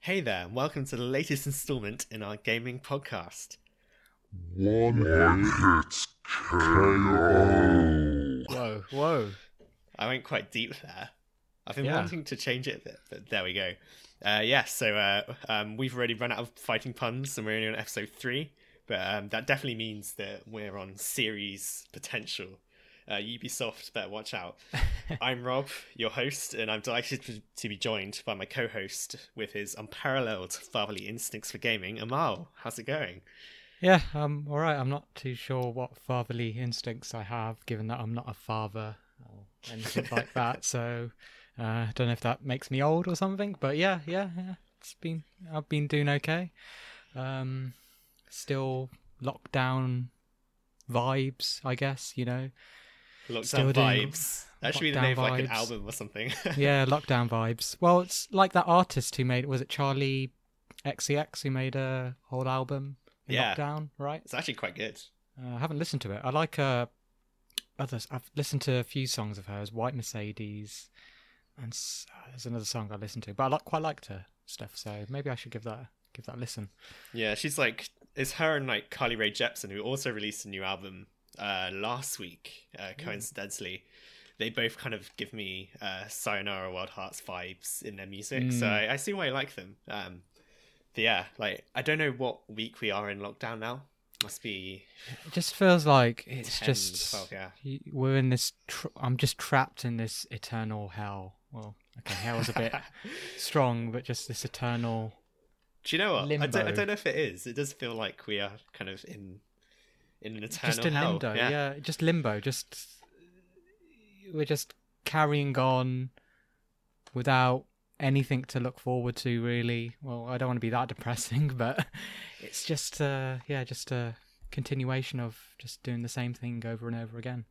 Hey there, welcome to the latest installment in our gaming podcast. One hit KO. Whoa, whoa. I went quite deep there. I've been Yeah. wanting to change it a bit, but there we go. Uh, yeah, so uh, um, we've already run out of fighting puns and we're only on episode three, but um, that definitely means that we're on series potential. Uh, Ubisoft, better watch out. I'm Rob, your host, and I'm delighted to- be joined by my co host with his unparalleled fatherly instincts for gaming, Amal. How's it going? Yeah, um, all right. I'm not too sure what fatherly instincts I have, given that I'm not a father or anything like that. So, uh, I don't know if that makes me old or something. But yeah, yeah, yeah. It's been I've been doing okay. Um, still lockdown vibes, I guess. You know, Lockdown Still vibes. That should be the name of like an album or something. yeah, lockdown vibes. Well, it's like that artist who made was it Charli XCX who made a whole album Yeah. lockdown, right? it's actually quite good. Uh, I haven't listened to it. I like uh, others. I've listened to a few songs of hers, White Mercedes, and uh, there's another song I listened to. But I like, quite liked her stuff, so maybe I should give that give that a listen. Yeah, she's like it's her and like Carly Rae Jepsen who also released a new album uh last week, uh coincidentally. They both kind of give me uh Sayonara Wild Hearts vibes in their music. So Mm. I, I see why I like them. Um but yeah, like I don't know what week we are in lockdown now. Must be It just feels like it's 10, just 12, yeah. we're in this. Tr- I'm just trapped in this eternal hell. Well, okay, hell is a bit strong, but just this eternal. Do you know what? I don't, I don't know if it is. It does feel like we are kind of in in an eternal just in hell. limbo, yeah. just limbo. Just we're just carrying on without anything to look forward to. Really, well, I don't want to be that depressing, but it's just, uh, yeah, just a continuation of just doing the same thing over and over again.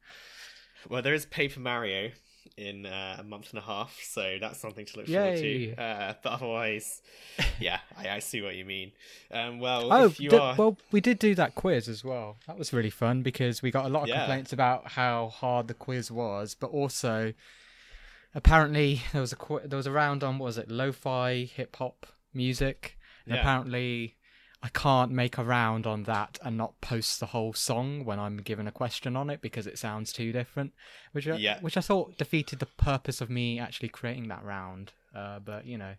Well, there is Paper Mario in uh, a month and a half, so that's something to look forward to. Uh, but otherwise, yeah, I, I see what you mean. Um, well, Oh, if you d- are, well, we did do that quiz as well. That was really fun because we got a lot of Yeah. complaints about how hard the quiz was, but also apparently there was a qu- there was a round on what was it, lo-fi hip hop music, and Yeah. apparently I can't make a round on that and not post the whole song when I'm given a question on it because it sounds too different, which I, Yeah. which I thought defeated the purpose of me actually creating that round. Uh, but you know,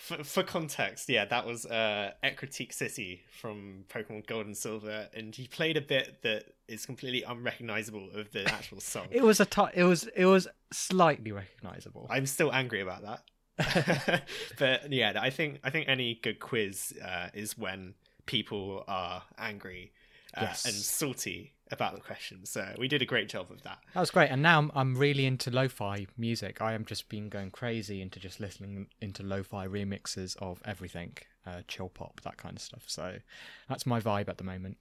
for, for context, yeah, that was uh, Ecruteak City from Pokemon Gold and Silver, and he played a bit that is completely unrecognizable of the actual song. it was a t- it was it was slightly recognizable. I'm still angry about that. but yeah, I think I think any good quiz uh, is when people are angry uh, Yes. and salty about the question. So we did a great job of that. That was great, and now I'm, I'm really into lo-fi music. I am just been going crazy into just listening into lo-fi remixes of everything, uh, chill pop, that kind of stuff. So that's my vibe at the moment.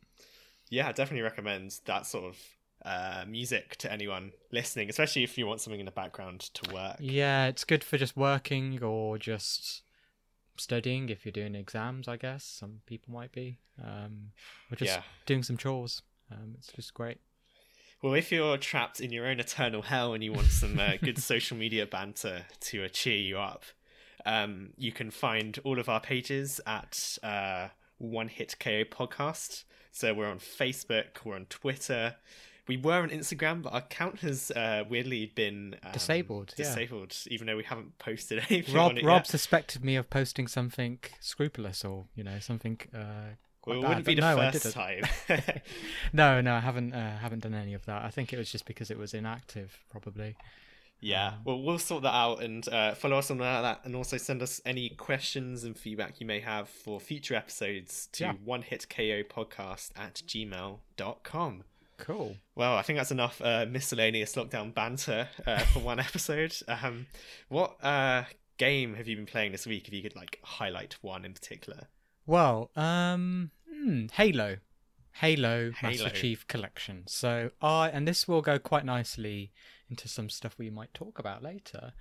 Yeah, I definitely recommend that sort of uh, music to anyone listening, especially if you want something in the background to work. Yeah, it's good for just working or just studying if you're doing exams. I guess some people might be, um, or just Yeah. doing some chores. Um, it's just great. Well, if you're trapped in your own eternal hell and you want some uh, good social media banter to uh, cheer you up, um, you can find all of our pages at uh, One Hit KO Podcast. So we're on Facebook, we're on Twitter. We were on Instagram, but our account has uh, weirdly been um, Disabled, yeah. Disabled, even though we haven't posted anything Rob Rob yet. suspected me of posting something scrupulous or you know something. Uh, Well, it bad, wouldn't be the no, first time. no, no, I haven't. Uh, haven't done any of that. I think it was just because it was inactive, probably. Yeah, Um, well, we'll sort that out and uh, follow us on that, and also send us any questions and feedback you may have for future episodes to Yeah. one hit KO podcast at gmail.com. Cool. Well, I think that's enough uh, miscellaneous lockdown banter uh, for one episode. Um, what uh, game have you been playing this week? If you could like highlight one in particular. Well, um, hmm, Halo, Halo, Halo. Master Chief Collection. So I, and this will go quite nicely into some stuff we might talk about later.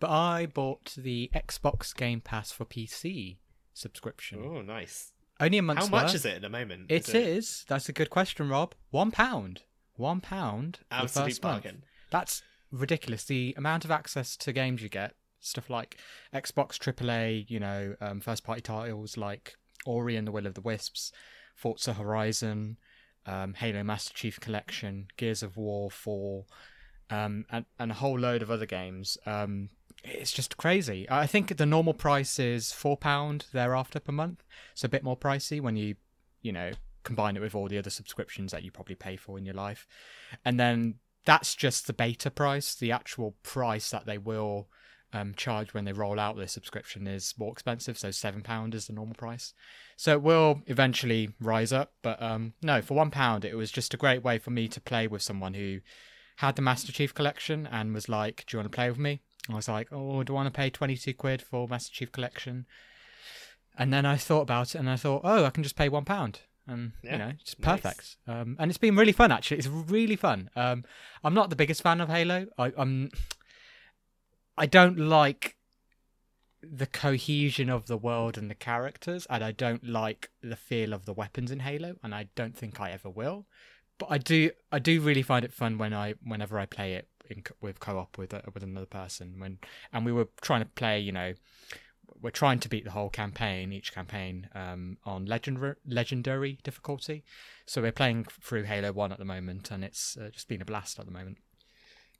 But I bought the Xbox Game Pass for PC subscription. Oh, nice. Only a month's How much worth. is it at the moment? It is. That's a good question, Rob. One pound. One pound. Absolute first month. bargain. That's ridiculous. The amount of access to games you get, stuff like Xbox AAA, you know, um, first party titles like Ori and the Will of the Wisps, Forza Horizon, um, Halo Master Chief Collection, Gears of War 4, um, and, and a whole load of other games. Um, it's just crazy. I think the normal price is £4 thereafter per month. So a bit more pricey when you, you know, combine it with all the other subscriptions that you probably pay for in your life. And then that's just the beta price. The actual price that they will um, charge when they roll out their subscription is more expensive. So seven pound is the normal price. So it will eventually rise up. But um, no, for one pound, it was just a great way for me to play with someone who had the Master Chief collection and was like, "Do you want to play with me?" I was like, "Oh, do I want to pay twenty two quid for Master Chief collection?" And then I thought about it, and I thought, "Oh, I can just pay one pound. And Yeah, you know, it's nice. perfect. Um, and it's been really fun. Actually, it's really fun. Um, I'm not the biggest fan of Halo. I, I'm. I don't like the cohesion of the world and the characters, and I don't like the feel of the weapons in Halo, and I don't think I ever will. But I do, I do really find it fun when I, whenever I play it in, with co-op with uh, with another person. When and we were trying to play, you know, we're trying to beat the whole campaign, each campaign, um, on legendary legendary difficulty. So we're playing through Halo One at the moment, and it's uh, just been a blast at the moment.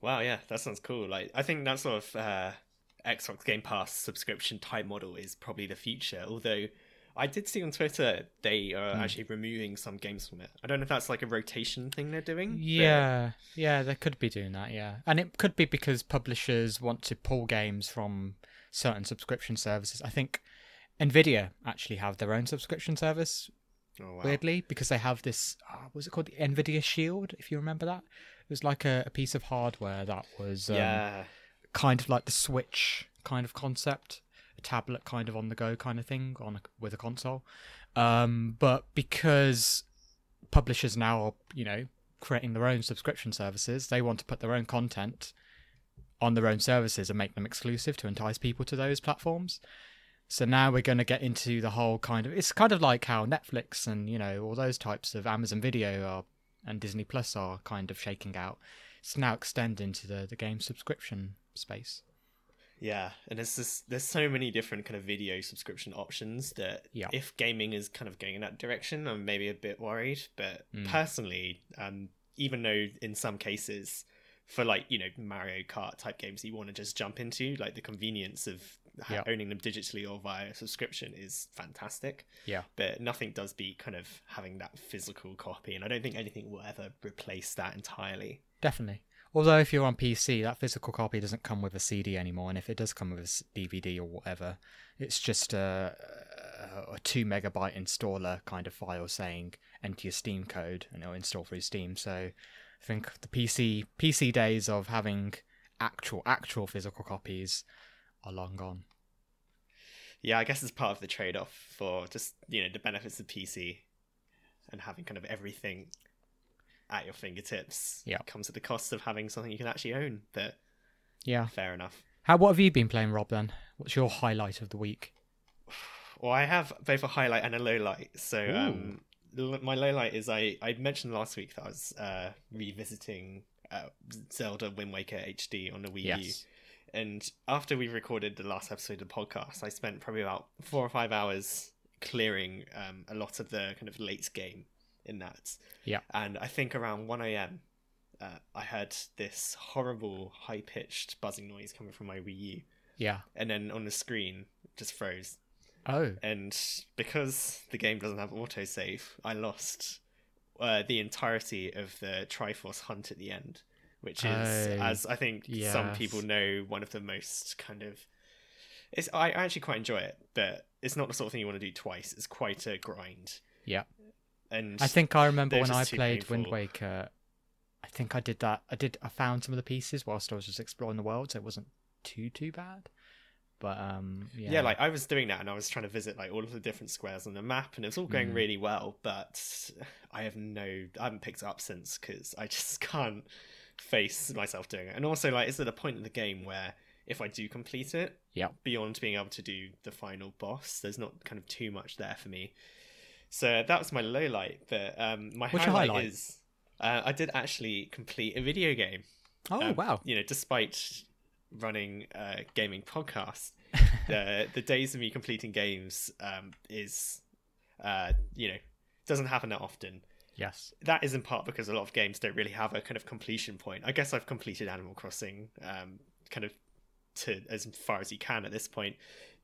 Wow, yeah, that sounds cool. Like, I think that sort of uh, Xbox Game Pass subscription type model is probably the future. Although, I did see on Twitter they are Hmm. actually removing some games from it. I don't know if that's like a rotation thing they're doing. but- Yeah, yeah, they could be doing that. Yeah, and it could be because publishers want to pull games from certain subscription services. I think Nvidia actually have their own subscription service. Oh, wow. Weirdly, because they have this, uh, what was it called, the Nvidia Shield? If you remember that, it was like a, a piece of hardware that was um, yeah, kind of like the Switch kind of concept, tablet kind of on the go kind of thing on a, with a console. Um, but because publishers now are, you know, creating their own subscription services, they want to put their own content on their own services and make them exclusive to entice people to those platforms. So now we're going to get into the whole kind of it's kind of like how Netflix and you know all those types of Amazon Video are and Disney Plus are kind of shaking out. It's now extending to the the game subscription space. Yeah, and there's just there's so many different kind of video subscription options that Yeah. if gaming is kind of going in that direction, I'm maybe a bit worried. But Mm. personally, um, even though in some cases for like you know Mario Kart type games you want to just jump into, like the convenience of Yeah. owning them digitally or via subscription is fantastic. Yeah. But nothing does beat kind of having that physical copy, and I don't think anything will ever replace that entirely. Definitely. Although if you're on PC, that physical copy doesn't come with a CD anymore, and if it does come with a DVD or whatever, it's just a, a two megabyte installer kind of file saying enter your Steam code and it'll install through Steam. So I think the PC PC days of having actual actual physical copies are long gone. Yeah, I guess it's part of the trade off for just, you know, the benefits of PC and having kind of everything at your fingertips Yeah. comes at the cost of having something you can actually own. But Yeah. fair enough. How what have you been playing, Rob? Then what's your highlight of the week? Well, I have both a highlight and a low light. So, um, my low light is I, I mentioned last week that I was uh, revisiting uh, Zelda Wind Waker HD on the Wii U. And after we recorded the last episode of the podcast, I spent probably about four or five hours clearing um, a lot of the kind of late game in that. Yeah. And I think around 1 a.m., uh, I heard this horrible high pitched buzzing noise coming from my Wii U. Yeah. And then on the screen, it just froze. Oh. And because the game doesn't have autosave, I lost uh, the entirety of the Triforce hunt at the end, which is, Oh, as I think some people know, one of the most kind of. It's I actually quite enjoy it, but it's not the sort of thing you want to do twice. It's quite a grind. Yeah. And I think I remember when I played Wind. Waker. I think I did that. I did. I found some of the pieces whilst I was just exploring the world, so it wasn't too too bad. But um, yeah, yeah. like I was doing that and I was trying to visit like all of the different squares on the map and it was all going Mm. really well, but I have no, I haven't picked it up since because I just can't face myself doing it. And also, like, is there a point in the game where if I do complete it, Yeah. beyond being able to do the final boss, there's not kind of too much there for me. So that was my low light, but um, my What's highlight, highlight? is uh, I did actually complete a video game. Oh Um, wow! You know, despite running a gaming podcast, the the days of me completing games um, is, uh, you know, doesn't happen that often. Yes. That is in part because a lot of games don't really have a kind of completion point. I guess I've completed Animal Crossing, um, kind of to as far as you can at this point,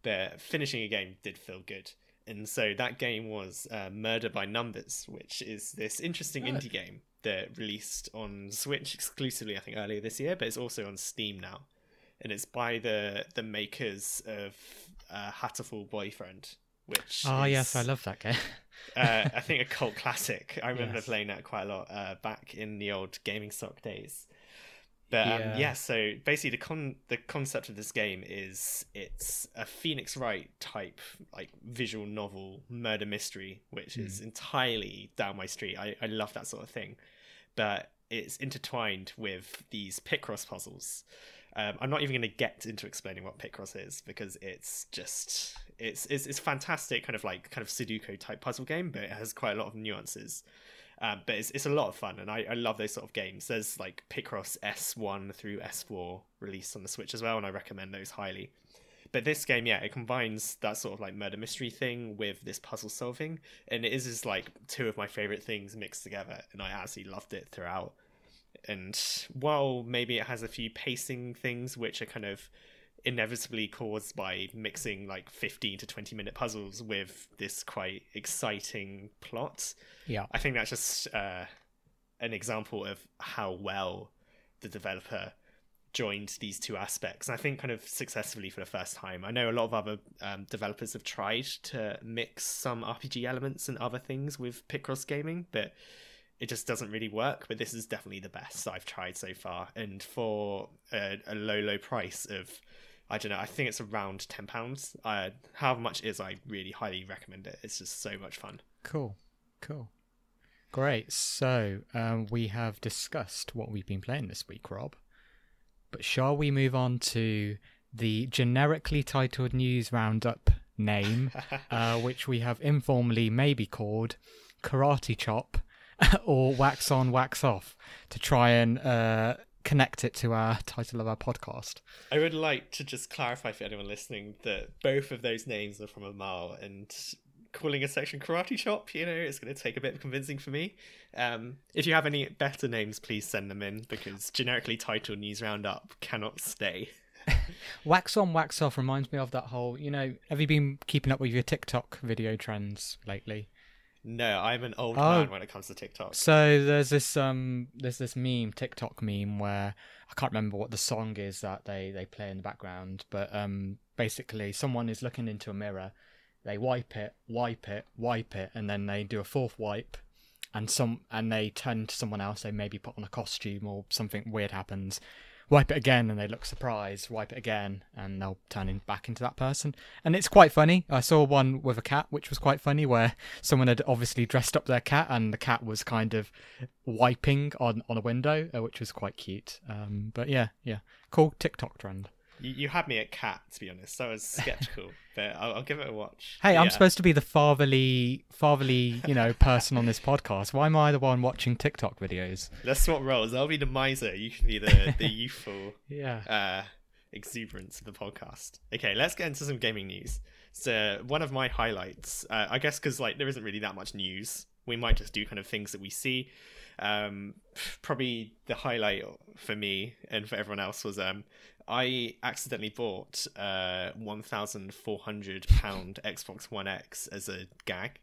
but finishing a game did feel good. And so that game was uh, Murder by Numbers, which is this interesting Oh. indie game that released on Switch exclusively, I think, earlier this year, but it's also on Steam now. And it's by the the makers of uh, Hatoful Boyfriend, which Oh is, yes, I love that game. uh, I think a cult classic. I remember Yes. playing that quite a lot uh, back in the old gaming sock days. But um, Yeah. yeah. so basically the con the concept of this game is it's a Phoenix Wright type like visual novel murder mystery, which Hmm. is entirely down my street. I, I love that sort of thing. But it's intertwined with these Picross puzzles. Um, I'm not even going to get into explaining what Picross is because it's just it's, it's it's fantastic kind of like kind of Sudoku type puzzle game, but it has quite a lot of nuances. Um, but it's it's a lot of fun, and I, I love those sort of games. There's like Picross S1 through S4 released on the Switch as well, and I recommend those highly. But this game, yeah, it combines that sort of like murder mystery thing with this puzzle solving, and it is just like two of my favorite things mixed together, and I absolutely loved it throughout. And while maybe it has a few pacing things which are kind of inevitably caused by mixing like 15 to 20 minute puzzles with this quite exciting plot, Yeah. I think that's just uh, an example of how well the developer joined these two aspects. And I think kind of successfully for the first time. I know a lot of other um, developers have tried to mix some RPG elements and other things with Picross gaming, but it just doesn't really work. But this is definitely the best I've tried so far. And for a, a low, low price of I don't know. I think it's around ten pounds. Uh, however much it is, I really highly recommend it. It's just so much fun. Cool. Cool. Great. So um, we have discussed what we've been playing this week, Rob. But shall we move on to the generically titled news roundup name, uh, which we have informally maybe called Karate Chop or Wax On, Wax Off, to try and uh, connect it to our title of our podcast. I would like to just clarify for anyone listening that both of those names are from Amal, and calling a section Karate Chop, you know, it's going to take a bit of convincing for me. Um, if you have any better names, please send them in because generically titled News Roundup cannot stay. Wax on, wax off reminds me of that whole, you know, have you been keeping up with your TikTok video trends lately? No, I'm an old Oh. man when it comes to TikTok. So there's this um there's this meme, TikTok meme where I can't remember what the song is that they they play in the background, but um basically someone is looking into a mirror, they wipe it, wipe it, wipe it, and then they do a fourth wipe and some and they turn to someone else, they maybe put on a costume or something weird happens. Wipe it again and they look surprised, wipe it again and they'll turn in back into that person. And it's quite funny. I saw one with a cat which was quite funny where someone had obviously dressed up their cat and the cat was kind of wiping on, on a window, uh, which was quite cute. Um, but yeah, yeah. Cool TikTok trend. You, you had me at cat, to be honest. So I was skeptical, but I'll, I'll give it a watch. Hey, I'm supposed to be the fatherly, fatherly, you know, person on this podcast. Why am I the one watching TikTok videos? Let's swap roles. I'll be the miser. You can be the, the youthful Yeah. uh, exuberance of the podcast. Okay, let's get into some gaming news. So one of my highlights, uh, I guess, because like there isn't really that much news. We might just do kind of things that we see. Um, probably the highlight for me and for everyone else was um, I accidentally bought uh, one thousand four hundred pound Xbox One X as a gag,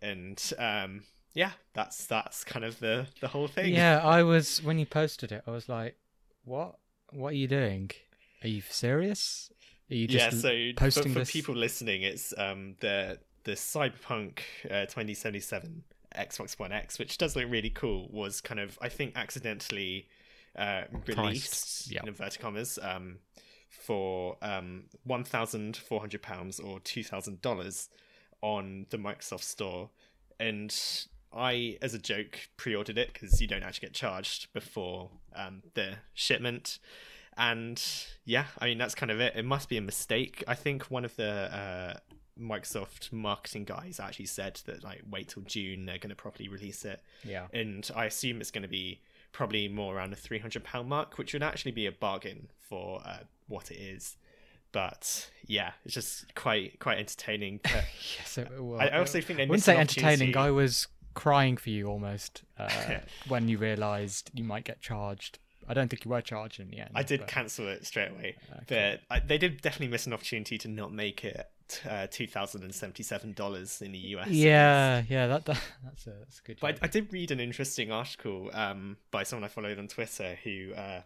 and um, yeah, that's that's kind of the the whole thing. Yeah, I was when you posted it, I was like, "What? What are you doing? Are you serious? Are you just yeah, so posting for, for this?" people listening, it's um the the Cyberpunk uh, 2077 Xbox One X, which does look really cool, was kind of I think accidentally uh, released yeah. in inverted commas um for um one thousand four hundred pounds or two thousand dollars on the Microsoft Store, and I, as a joke, pre-ordered it because you don't actually get charged before um, the shipment. And yeah, I mean that's kind of it. It must be a mistake. I think one of the uh, Microsoft marketing guys actually said that like wait till June they're going to properly release it, Yeah. and I assume it's going to be probably more around the three hundred pound mark, which would actually be a bargain for uh, what it is. But yeah, it's just quite quite entertaining. Yes, it will. I, also think I wouldn't say entertaining. I was crying for you almost uh, when you realised you might get charged. I don't think you were charged in the end. I did but- cancel it straight away, Okay. but I, they did definitely miss an opportunity to not make it uh, two thousand and seventy-seven dollars in the US. Yeah, yeah, that, that that's a that's a good. But. I, I did read an interesting article um, by someone I followed on Twitter who uh,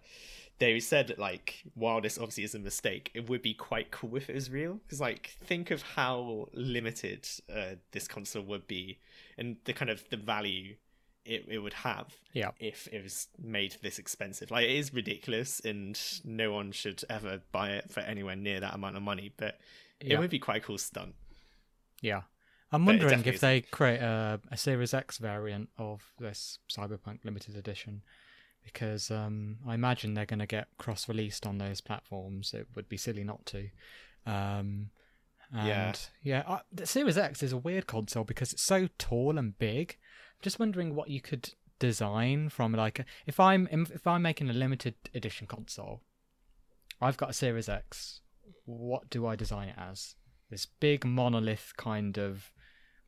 they said that, like, while this obviously is a mistake, it would be quite cool if it was real. Because, like, think of how limited uh, this console would be and the kind of the value it, it would have Yeah. if it was made this expensive. Like, it is ridiculous and no one should ever buy it for anywhere near that amount of money. But Yeah. it would be quite cool stunt. Yeah. I'm But wondering if they create a, a Series X variant of this Cyberpunk limited edition because um, I imagine they're going to get cross released on those platforms. It would be silly not to. Um, and Yeah. yeah, uh, the Series X is a weird console because it's so tall and big. I'm just wondering what you could design from like if I'm if I'm making a limited edition console, I've got a Series X. What do I design it as? This big monolith kind of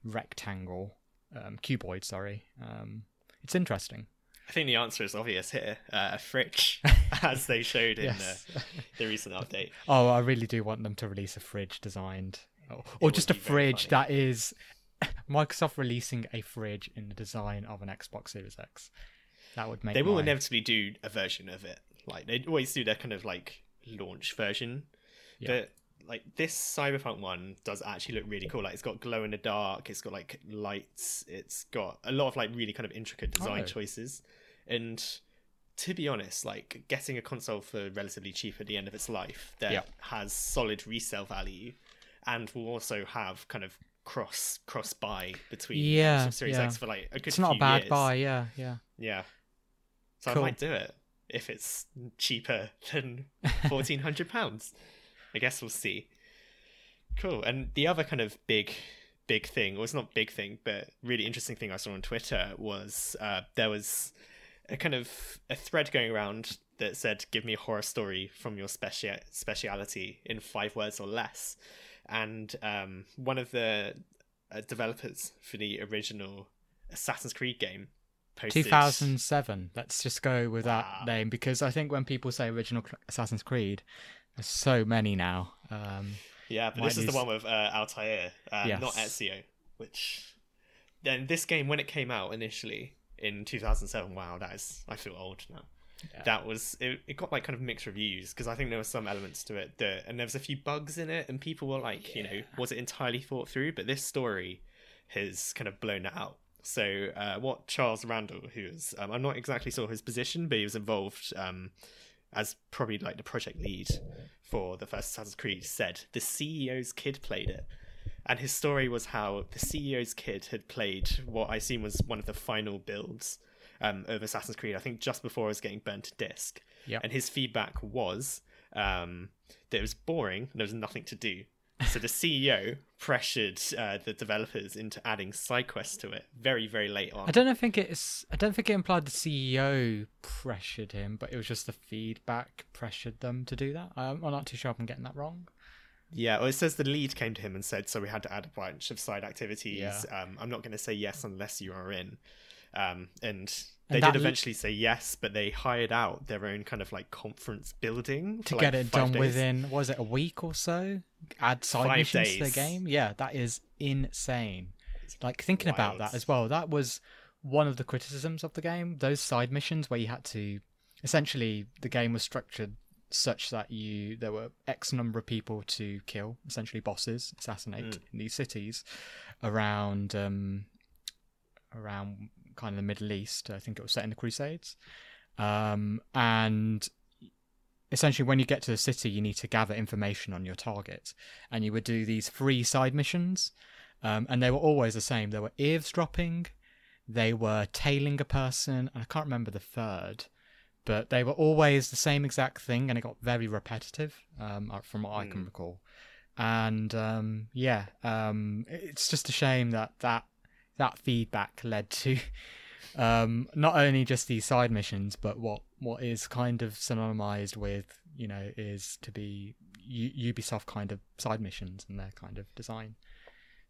rectangle, um, cuboid. Sorry, um, it's interesting. I think the answer is obvious here. Uh, a fridge, as they showed in Yes. the, the recent update. Oh, I really do want them to release a fridge designed, or, or just a fridge that is Microsoft releasing a fridge in the design of an Xbox Series X. That would make They will my- inevitably do a version of it. Like they always do their kind of like launch version. Yeah. But like this Cyberpunk one does actually look really cool. Like it's got glow in the dark. It's got like lights. It's got a lot of like really kind of intricate design Oh. choices. And to be honest, like getting a console for relatively cheap at the end of its life that Yeah. has solid resale value, and will also have kind of cross cross buy between Yeah, Series yeah. X for like a good. It's not a bad years. buy. Yeah, yeah. Yeah. So Cool. I might do it if it's cheaper than fourteen hundred pounds. I guess we'll see. Cool. And the other kind of big big thing, or it's not big thing, but really interesting thing I saw on Twitter was uh, there was a kind of a thread going around that said, "Give me a horror story from your specia- speciality in five words or less." And um, one of the uh, developers for the original Assassin's Creed game posted 2007. Let's just go with Wow. that name because I think when people say original Assassin's Creed, there's so many now. Um, Yeah, but this is the one with uh, Altair, uh, not Yes. Ezio. Which then this game when it came out initially in 2007. Wow, that is I feel old now. Yeah. That was it, it. got like kind of mixed reviews because I think there were some elements to it that, and there was a few bugs in it, and people were like, you know, was it entirely thought through? But this story has kind of blown it out. So uh, what Charles Randall, who is um, I'm not exactly sure his position, but he was involved um, as probably like the project lead for the first Assassin's Creed, said the CEO's kid played it. And his story was how the CEO's kid had played what I assume was one of the final builds um, of Assassin's Creed, I think just before it was getting burnt to disc. Yep. And his feedback was um, that it was boring and there was nothing to do. So the CEO pressured uh, the developers into adding side quests to it very, very late on. I don't think it's. I don't think it implied the CEO pressured him, but it was just the feedback pressured them to do that. I'm, I'm not too sure if I'm getting that wrong. Yeah, well, it says the lead came to him and said, so we had to add a bunch of side activities. Yeah. Um, I'm not going to say yes unless you are in. Um, and And they did eventually say yes, but they hired out their own kind of like conference building To for, get like, it done days. within, was it a week or so? Add side Five missions to the game. Yeah, that is insane. Like thinking about that as well. That was one of the criticisms of the game. Those side missions where you had to, essentially, the game was structured such that you there were X number of people to kill, essentially bosses, assassinate Mm. in these cities around um around kind of the Middle East. I think it was set in the Crusades. Um, and essentially, when you get to the city, you need to gather information on your target, and you would do these free side missions, um, and they were always the same. They were eavesdropping, they were tailing a person, and I can't remember the third, but they were always the same exact thing, and it got very repetitive, um, uh, from what I can Hmm. recall. and um, yeah, um, it's just a shame that that that feedback led to um, not only just these side missions, but what what is kind of synonymized with you know is to be U- Ubisoft kind of side missions and their kind of design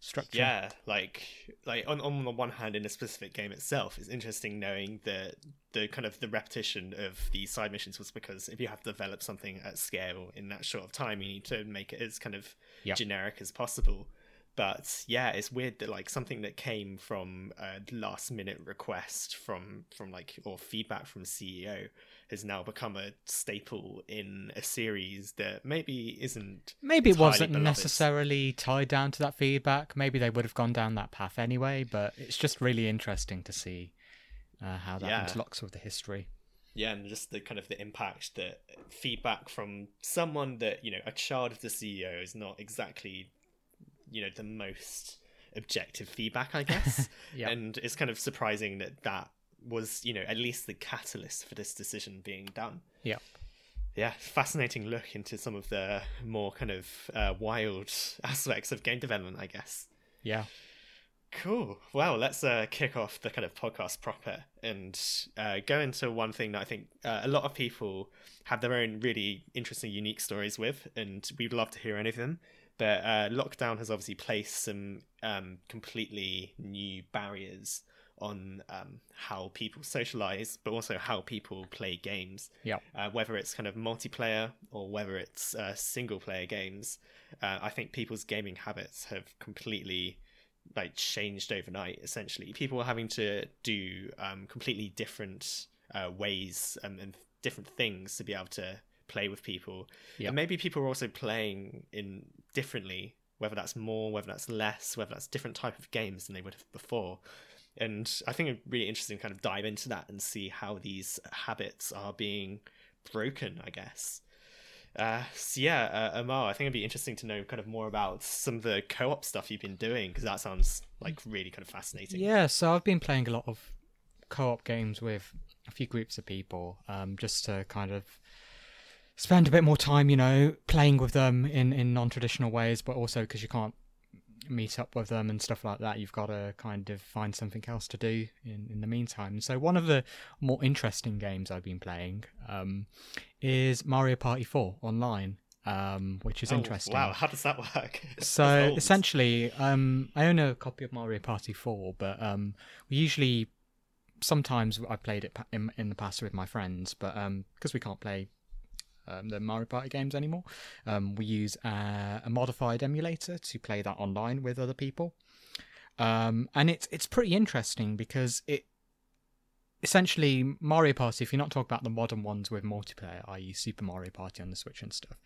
structure. Yeah, like like on on the one hand, in a specific game itself, it's interesting knowing that the kind of the repetition of these side missions was because if you have to develop something at scale in that short of time, you need to make it as kind of Yep. generic as possible. But yeah, it's weird that like something that came from a last minute request from from like or feedback from CEO has now become a staple in a series that maybe isn't Maybe it wasn't beloved. necessarily tied down to that feedback. Maybe they would have gone down that path anyway. But it's just really interesting to see uh, how that Yeah. interlocks with the history. yeah and just the kind of the impact that feedback from someone that you know a child of the ceo is not exactly you know the most objective feedback i guess Yeah. and it's kind of surprising that that was you know at least the catalyst for this decision being done Yeah. yeah fascinating look into some of the more kind of uh, wild aspects of game development i guess Yeah. Cool. Well, let's uh, kick off the kind of podcast proper and uh, go into one thing that I think uh, a lot of people have their own really interesting, unique stories with, and we'd love to hear any of them. But uh, lockdown has obviously placed some um, completely new barriers on um, how people socialize, but also how people play games. Yeah. Uh, whether it's kind of multiplayer or whether it's uh, single player games, uh, I think people's gaming habits have completely like changed overnight essentially people are having to do um, completely different uh, ways and, and different things to be able to play with people. And maybe people are also playing in differently whether that's more whether that's less whether that's different type of games than they would have before. And i think it's really interesting to kind of dive into that and see how these habits are being broken i guess. Uh, so yeah, uh, Amar, I think it'd be interesting to know kind of more about some of the co-op stuff you've been doing because that sounds like really kind of fascinating. Yeah, so I've been playing a lot of co-op games with a few groups of people, um, just to kind of spend a bit more time, you know, playing with them in in non-traditional ways, but also because you can't meet up with them and stuff like that, you've got to kind of find something else to do in in the meantime. So one of the more interesting games I've been playing um, is Mario Party 4 online. Um, which is Oh, interesting. Wow, how does that work? So essentially, um, I own a copy of Mario Party 4, but um, we usually, sometimes I played it in, in the past with my friends, but because we can't play um, the Mario Party games anymore, um, we use a, a modified emulator to play that online with other people. Um, and it's it's pretty interesting because it essentially Mario Party. If you're not talking about the modern ones with multiplayer, i.e., Super Mario Party on the Switch and stuff,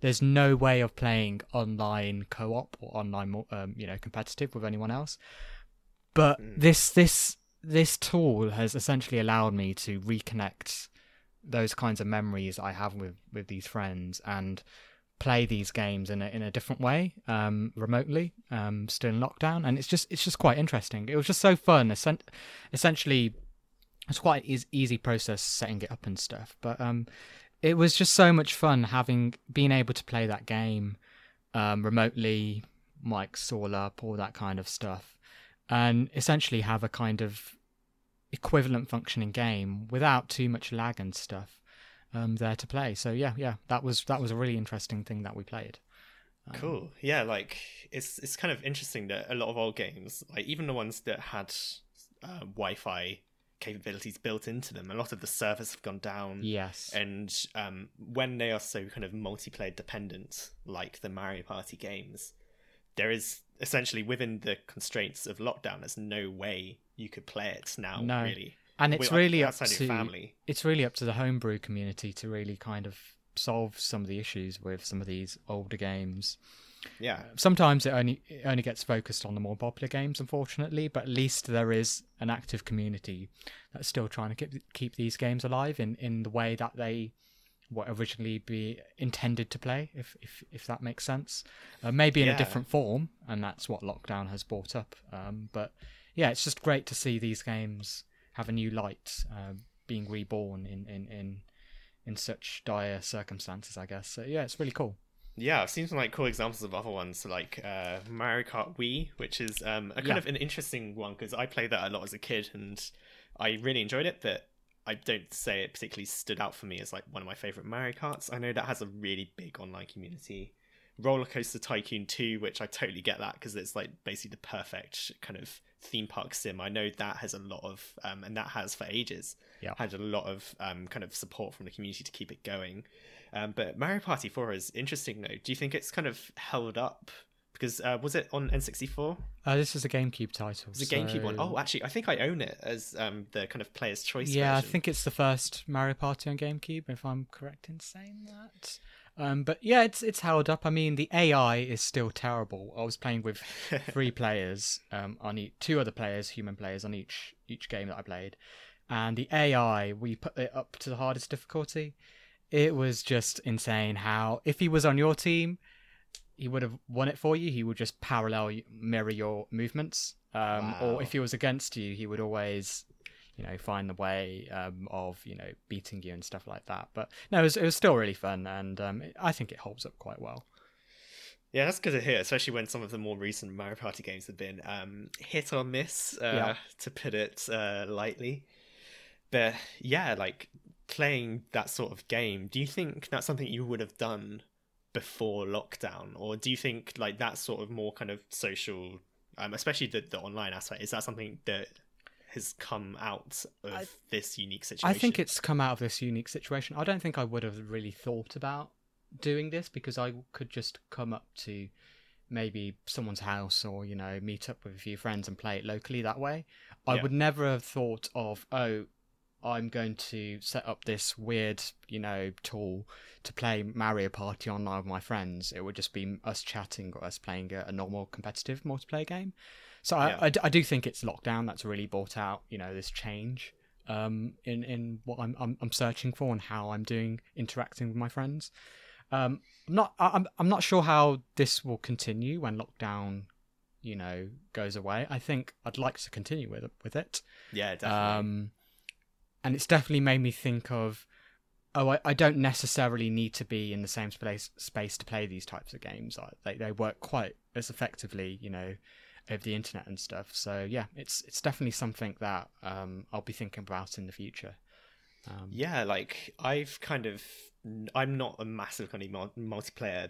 there's no way of playing online co-op or online, um, you know, competitive with anyone else. But Mm. this this this tool has essentially allowed me to reconnect those kinds of memories I have with with these friends and play these games in a in a different way um remotely um still in lockdown. And it's just it's just quite interesting. It was just so fun. Essen- essentially it's quite an eas- easy process setting it up and stuff. But um it was just so much fun having being able to play that game um remotely mics all up all that kind of stuff and essentially have a kind of equivalent functioning game without too much lag and stuff um there to play so yeah yeah that was that was a really interesting thing that we played Um, Cool. Yeah, like it's it's kind of interesting that a lot of old games, like even the ones that had uh, Wi-Fi capabilities built into them, a lot of the servers have gone down. yes And um, when they are so kind of multiplayer dependent, like the Mario Party games, there is essentially within the constraints of lockdown, there's no way you could play it now. No. Really, and it's Well, really up to family. it's really up to the homebrew community to really kind of solve some of the issues with some of these older games Yeah, sometimes it only it only gets focused on the more popular games unfortunately but at least there is an active community that's still trying to keep keep these games alive in in the way that they were originally be intended to play if if if that makes sense uh, maybe in Yeah. a different form and that's what lockdown has brought up um but yeah it's just great to see these games have a new light uh, being reborn in in in in such dire circumstances i guess so yeah it's really cool Yeah, I've seen some like cool examples of other ones, like uh, Mario Kart Wii, which is um, a kind Yeah. of an interesting one because I played that a lot as a kid and I really enjoyed it, but I don't say it particularly stood out for me as like one of my favorite Mario Karts. I know that has a really big online community. Roller Coaster Tycoon 2, which I totally get that because it's like basically the perfect kind of theme park sim. I know that has a lot of, um, and that has for ages, Yeah. had a lot of um, kind of support from the community to keep it going. Um, but Mario Party 4 is interesting though. Do you think it's kind of held up? Because uh, was it on N64? Uh, this is a GameCube title. It was a GameCube one. Oh, actually, I think I own it as um, the kind of player's choice. yeah, I think it's the first Mario Party on GameCube, if I'm correct in saying that. Um, but yeah, it's it's held up. I mean, the AI is still terrible. I was playing with three players um, on each, two other players, human players on each each game that I played, and the AI we put it up to the hardest difficulty. It was just insane. How if he was on your team, he would have won it for you. He would just parallel mirror your movements. Um, Wow. Or if he was against you, he would always, you know, find the way um, of you know beating you and stuff like that. But no, it was, it was still really fun, and um, I think it holds up quite well. Yeah, that's good to hear, especially when some of the more recent Mario Party games have been um, hit or miss, uh, Yeah. to put it uh, lightly. But yeah, like playing that sort of game, do you think that's something you would have done before lockdown, or do you think like that sort of more kind of social, um, especially the the online aspect, is that something that has come out of I- this unique situation? I think it's come out of this unique situation. I don't think I would have really thought about doing this because I could just come up to maybe someone's house or you know meet up with a few friends and play it locally that way. I Yeah. would never have thought of oh I'm going to set up this weird, you know, tool to play Mario Party online with my friends. It would just be us chatting or us playing a, a normal competitive multiplayer game. So I, Yeah. I d- I do think it's lockdown that's really brought out, you know, this change um, in in what I'm, I'm I'm searching for and how I'm doing interacting with my friends. Um, I'm not I- I'm I'm not sure how this will continue when lockdown, you know, goes away. I think I'd like to continue with it, with it. yeah, definitely. Um, and it's definitely made me think of, oh, I, I don't necessarily need to be in the same space space to play these types of games. I, they they work quite as effectively, you know, over the internet and stuff. So yeah, it's it's definitely something that um, I'll be thinking about in the future. Um, Yeah, like I've kind of I'm not a massive kind of multiplayer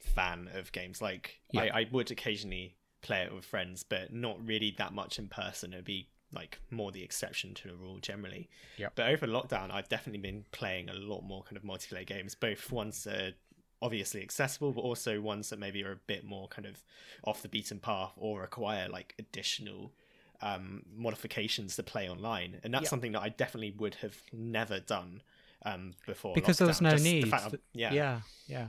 fan of games. Like Yeah. I, I would occasionally play it with friends, but not really that much in person. It'd be like more the exception to the rule generally. Yep. But over lockdown, I've definitely been playing a lot more kind of multiplayer games, both ones that are obviously accessible, but also ones that maybe are a bit more kind of off the beaten path or require like additional um, modifications to play online, and that's Yeah. something that I definitely would have never done um, before because there was no Just the need. fact of- yeah, yeah, yeah.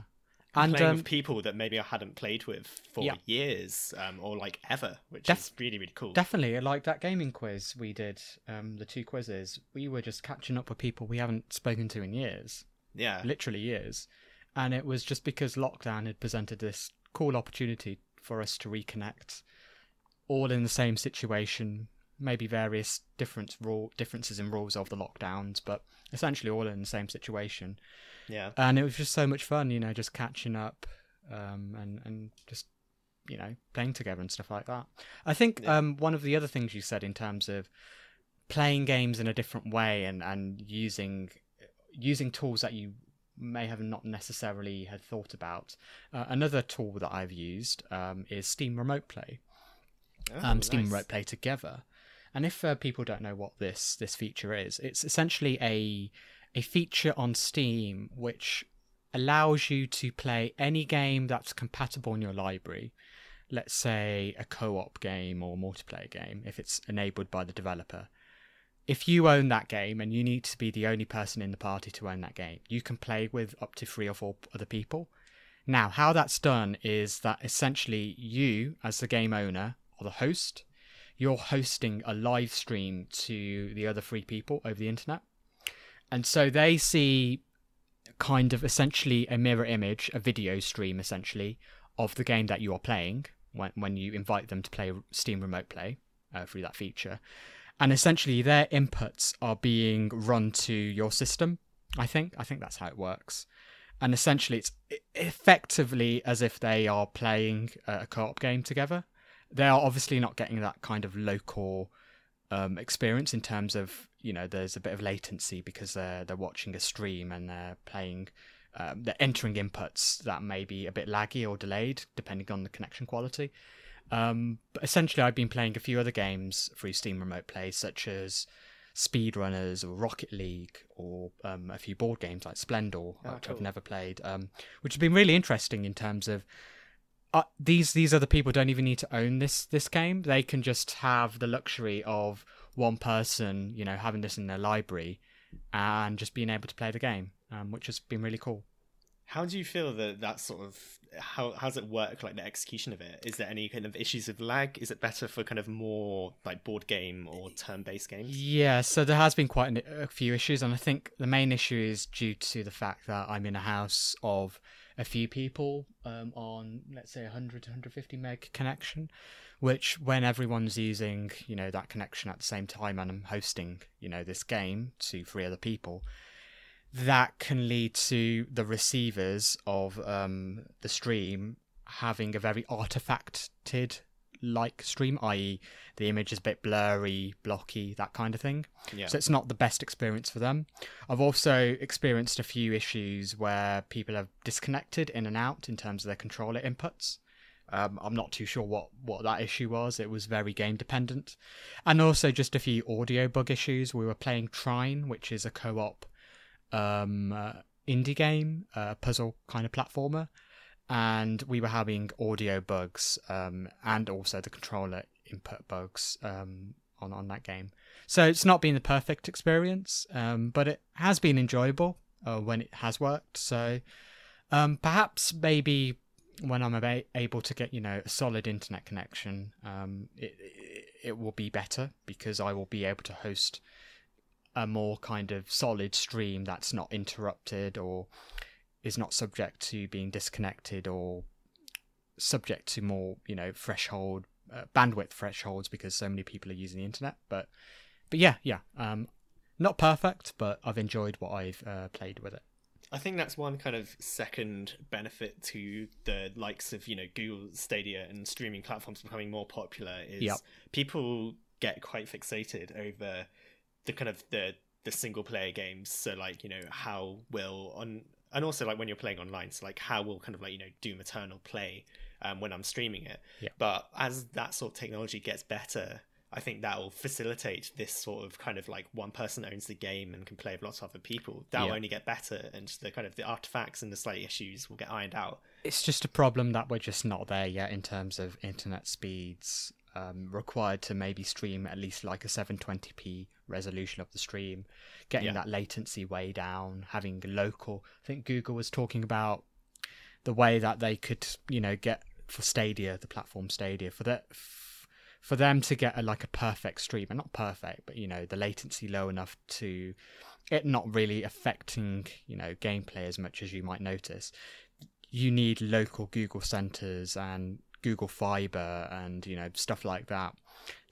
And playing um, with people that maybe I hadn't played with for Yeah. years um, or like ever, which Def- is really really cool. Definitely, like that gaming quiz we did, um, the two quizzes. We were just catching up with people we haven't spoken to in years, yeah, literally years, and it was just because lockdown had presented this cool opportunity for us to reconnect, all in the same situation. Maybe various different rule differences in rules of the lockdowns, but essentially all in the same situation. Yeah, And it was just so much fun, you know, just catching up, um, and and just you know playing together and stuff like that. I think Yeah. um, one of the other things you said in terms of playing games in a different way and and using using tools that you may have not necessarily had thought about. Uh, another tool that I've used um, is Steam Remote Play Oh, um, Steam nice. Remote Play together. And if uh, people don't know what this this feature is, it's essentially a a feature on Steam which allows you to play any game that's compatible in your library. Let's say a co-op game or multiplayer game, if it's enabled by the developer. If you own that game and you need to be the only person in the party to own that game, you can play with up to three or four other people. Now, how that's done is that essentially you, as the game owner or the host, you're hosting a live stream to the other three people over the internet. And so they see kind of essentially a mirror image, a video stream essentially, of the game that you are playing when, when you invite them to play Steam Remote Play uh, through that feature. And essentially their inputs are being run to your system, I think. I think that's how it works. and essentially it's effectively as if they are playing a co-op game together. They are obviously not getting that kind of local um, experience in terms of you know there's a bit of latency because they're they're watching a stream and they're playing um, they're entering inputs that may be a bit laggy or delayed depending on the connection quality. Um, but essentially, I've been playing a few other games through Steam Remote Play, such as Speedrunners or Rocket League, or um, a few board games like Splendor, which I've never played, um, which has been really interesting in terms of uh, these these other people don't even need to own this this game. They can just have the luxury of one person, you know, having this in their library and just being able to play the game, um, which has been really cool. How do you feel that that sort of how how does it work? Like the execution of it, is there any kind of issues with lag? Is it better for kind of more like board game or turn based games? Yeah, so there has been quite an, a few issues, and I think the main issue is due to the fact that I'm in a house of a few people um, on, let's say, 100 to 150 meg connection, which when everyone's using, you know, that connection at the same time, and I'm hosting, you know, this game to three other people, that can lead to the receivers of um, the stream having a very artifacted like stream, i.e., the image is a bit blurry, blocky, that kind of thing. Yeah. So it's not the best experience for them. I've also experienced a few issues where people have disconnected in and out in terms of their controller inputs. Um, I'm not too sure what, what that issue was. It was very game dependent. And also just a few audio bug issues. We were playing Trine, which is a co op um, uh, indie game, uh, puzzle kind of platformer, and we were having audio bugs um, and also the controller input bugs um, on on that game. So it's not been the perfect experience, um, but it has been enjoyable uh, when it has worked. So um, perhaps maybe when I'm able to get you know a solid internet connection, um, it, it it will be better because I will be able to host a more kind of solid stream that's not interrupted or is not subject to being disconnected or subject to more you know threshold uh, bandwidth thresholds because so many people are using the internet but but yeah yeah um not perfect but i've enjoyed what i've uh, played with it I think that's one kind of second benefit to the likes of you know Google Stadia and streaming platforms becoming more popular is Yep. people get quite fixated over the kind of the the single player games. So like you know how will on and also like when you're playing online, so like how will kind of like you know Doom Eternal play um, when I'm streaming it. Yeah. But as that sort of technology gets better. I think that will facilitate this sort of kind of like one person owns the game and can play with lots of other people. That'll Yeah. only get better, and the kind of the artifacts and the slight issues will get ironed out. it's just a problem that we're just not there yet in terms of internet speeds um, required to maybe stream at least like a 720p resolution of the stream, getting Yeah. that latency way down, having local. I think Google was talking about the way that they could, you know, get for Stadia, the platform Stadia, for that. For them to get a, like a perfect stream, and not perfect, but you know the latency low enough to it not really affecting you know gameplay as much as you might notice you need local Google centers and Google Fiber and you know stuff like that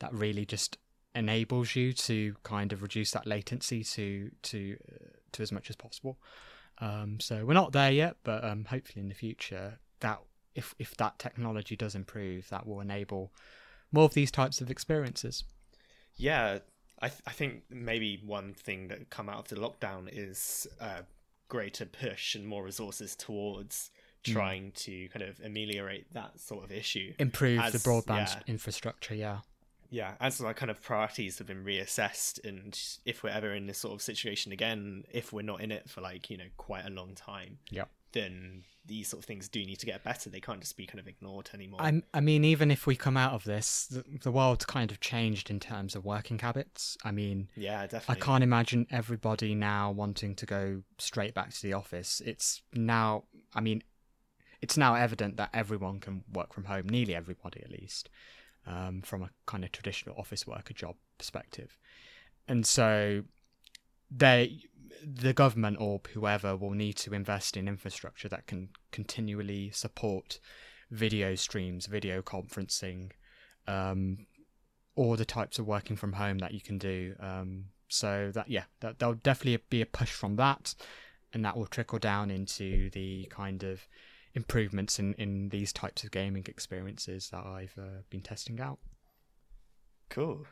that really just enables you to kind of reduce that latency to to uh, to as much as possible. Um, so we're not there yet, but um, hopefully in the future that if if that technology does improve, that will enable more of these types of experiences. Yeah, I th- I think maybe one thing that come out of the lockdown is a greater push and more resources towards Mm. trying to kind of ameliorate that sort of issue. Improve the broadband yeah. infrastructure, yeah. yeah, as like kind of priorities have been reassessed, and if we're ever in this sort of situation again, if we're not in it for like you know quite a long time, Yeah. then these sort of things do need to get better. They can't just be kind of ignored anymore. I, I mean, even if we come out of this, the, the world's kind of changed in terms of working habits. I mean, yeah, definitely. I can't imagine everybody now wanting to go straight back to the office. It's now, I mean, it's now evident that everyone can work from home, nearly everybody at least, um, from a kind of traditional office worker job perspective. And so they, the government or whoever will need to invest in infrastructure that can continually support video streams, video conferencing, um, all the types of working from home that you can do. Um, so that yeah, that, there'll definitely be a push from that, and that will trickle down into the kind of improvements in in these types of gaming experiences that I've uh, been testing out. Cool.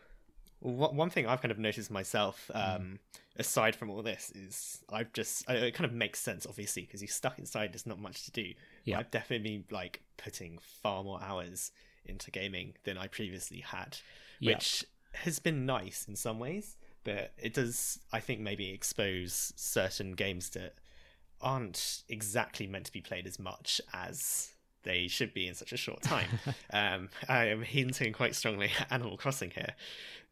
Well, one- thing I've kind of noticed myself, um, aside from all this, is I've just I- it kind of makes sense, obviously, because you're stuck inside. There's not much to do. Yeah. I've definitely been like putting far more hours into gaming than I previously had, Yeah. which has been nice in some ways. But it does, I think, maybe expose certain games that aren't exactly meant to be played as much as they should be in such a short time. um, I am hinting quite strongly at Animal Crossing here,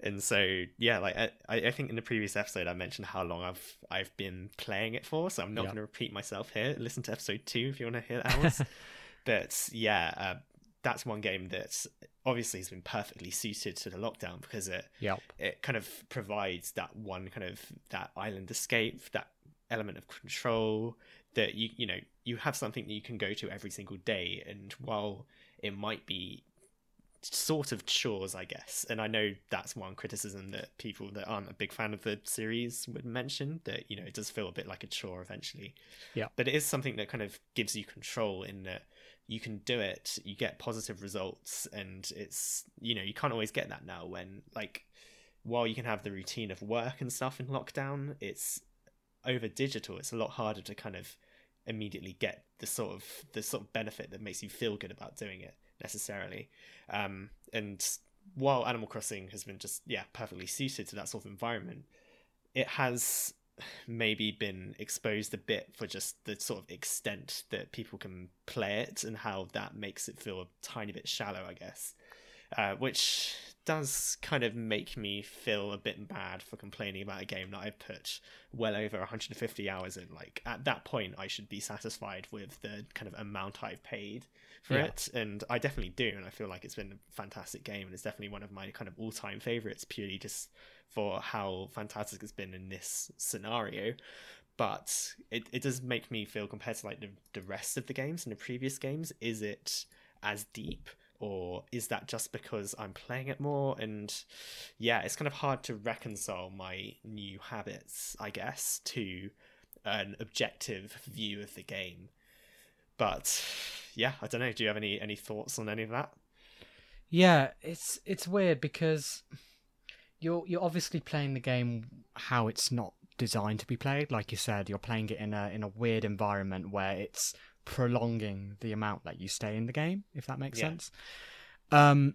and so yeah, like I, I think in the previous episode I mentioned how long I've I've been playing it for, so I'm not Yeah. going to repeat myself here. Listen to episode two if you want to hear ours. but yeah, uh, that's one game that obviously has been perfectly suited to the lockdown because it Yep. it kind of provides that one kind of that island escape that element of control that you you know you have something that you can go to every single day and while it might be sort of chores i guess and i know that's one criticism that people that aren't a big fan of the series would mention that you know it does feel a bit like a chore eventually Yeah. but it is something that kind of gives you control in that you can do it you get positive results and it's you know you can't always get that now when like while you can have the routine of work and stuff in lockdown it's over digital it's a lot harder to kind of immediately get the sort of the sort of benefit that makes you feel good about doing it necessarily. Um and while animal crossing has been just yeah perfectly suited to that sort of environment it has maybe been exposed a bit for just the sort of extent that people can play it and how that makes it feel a tiny bit shallow i guess. Uh, which does kind of make me feel a bit bad for complaining about a game that I've put well over 150 hours in. Like at that point, I should be satisfied with the kind of amount I've paid for Yeah. it, and I definitely do. And I feel like it's been a fantastic game, and it's definitely one of my kind of all-time favorites, purely just for how fantastic it's been in this scenario. But it, it does make me feel compared to like the, the rest of the games and the previous games, is it as deep? Or is that just because I'm playing it more? And yeah, it's kind of hard to reconcile my new habits, I guess, to an objective view of the game. But yeah, I don't know. Do you have any any thoughts on any of that? Yeah, it's it's weird because you're you're obviously playing the game how it's not designed to be played. Like you said, you're playing it in a in a weird environment where it's prolonging the amount that you stay in the game, if that makes Yeah. sense. Um,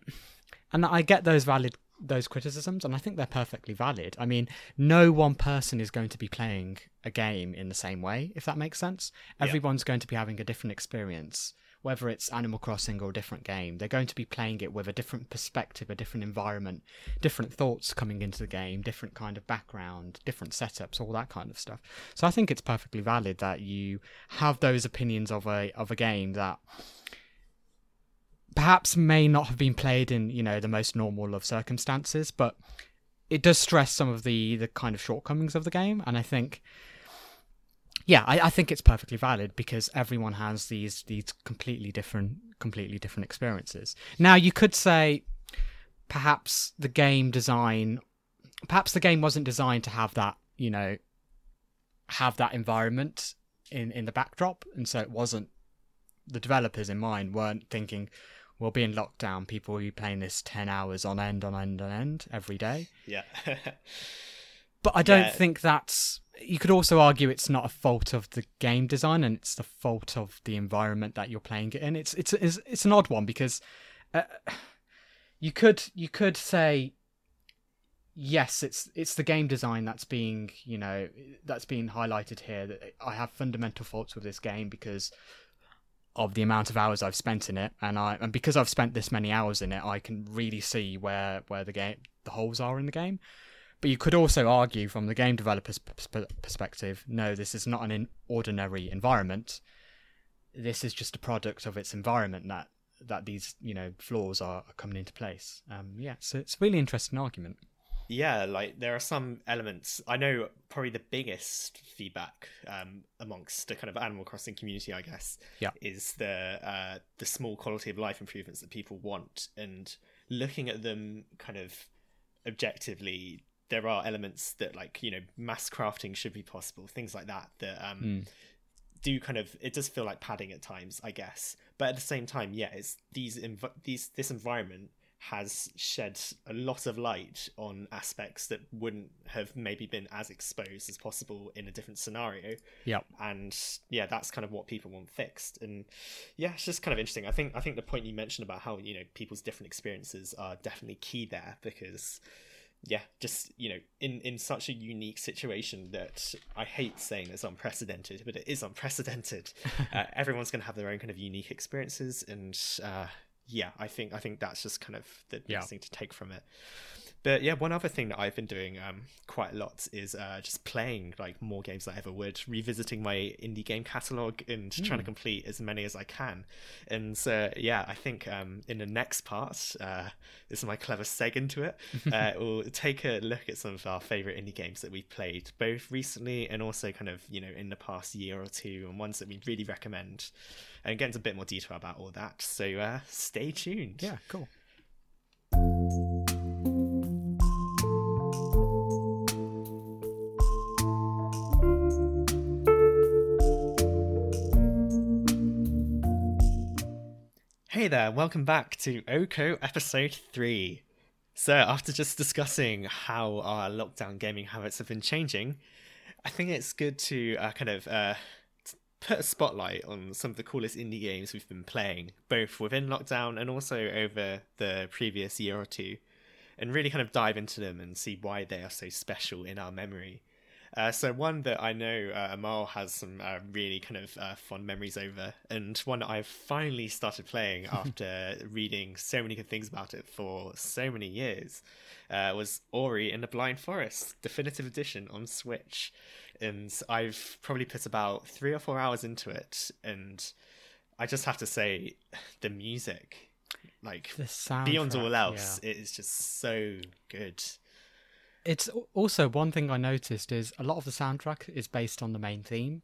and I get those valid those criticisms, and I think they're perfectly valid. I mean, no one person is going to be playing a game in the same way, if that makes sense. Yeah. Everyone's going to be having a different experience, whether it's Animal Crossing or a different game. They're going to be playing it with a different perspective, a different environment, different thoughts coming into the game, different kind of background, different setups, all that kind of stuff. So I think it's perfectly valid that you have those opinions of a of a game that perhaps may not have been played in you know the most normal of circumstances but it does stress some of the the kind of shortcomings of the game and i think yeah I, I think it's perfectly valid because everyone has these these completely different completely different experiences now you could say perhaps the game design perhaps the game wasn't designed to have that you know have that environment in in the backdrop and so it wasn't the developers in mind weren't thinking we'll be in lockdown people will be playing this 10 hours on end on end on end every day Yeah. but i don't Yeah. think that's you could also argue it's not a fault of the game design and it's the fault of the environment that you're playing it in it's it's it's, it's an odd one because uh, you could you could say yes it's it's the game design that's being you know that's being highlighted here that i have fundamental faults with this game because of the amount of hours I've spent in it, and I and because I've spent this many hours in it, I can really see where where the game the holes are in the game. But you could also argue from the game developer's pers- perspective, no, this is not an in- ordinary environment. This is just a product of its environment that that these you know flaws are, are coming into place. Um, yeah, so it's a really interesting argument. yeah, like there are some elements. I know probably the biggest feedback um, amongst the kind of Animal Crossing community, I guess, Yeah. is the uh, the small quality of life improvements that people want, and looking at them kind of objectively, there are elements that like you know mass crafting should be possible, things like that that um, Mm. do kind of it does feel like padding at times, I guess. But at the same time, yeah, it's these env- these this environment has shed a lot of light on aspects that wouldn't have maybe been as exposed as possible in a different scenario Yeah. and yeah that's kind of what people want fixed and yeah it's just kind of interesting i think i think the point you mentioned about how you know people's different experiences are definitely key there because yeah just you know in in such a unique situation that i hate saying it's unprecedented but it is unprecedented uh, everyone's going to have their own kind of unique experiences and uh yeah i think i think that's just kind of the Yeah. best thing to take from it but yeah, one other thing that I've been doing um, quite a lot is uh, just playing like more games than I ever would, revisiting my indie game catalog and trying to complete as many as I can. And so yeah, I think um, in the next part, uh, this is my clever seg into it. Uh, we'll take a look at some of our favorite indie games that we've played, both recently and also kind of you know in the past year or two, and ones that we really recommend, and get into a bit more detail about all that. So uh, stay tuned. Yeah, cool. Hey there, welcome back to Oko episode 3. So, after just discussing how our lockdown gaming habits have been changing, I think it's good to uh, kind of uh, put a spotlight on some of the coolest indie games we've been playing, both within lockdown and also over the previous year or two, and really kind of dive into them and see why they are so special in our memory. Uh, so one that I know uh, Amal has some uh, really kind of uh, fond memories over, and one that I've finally started playing after reading so many good things about it for so many years, uh, was Ori and the Blind Forest Definitive Edition on Switch, and I've probably put about three or four hours into it, and I just have to say, the music, like The beyond all else, it is just so good. It's also one thing I noticed is a lot of the soundtrack is based on the main theme,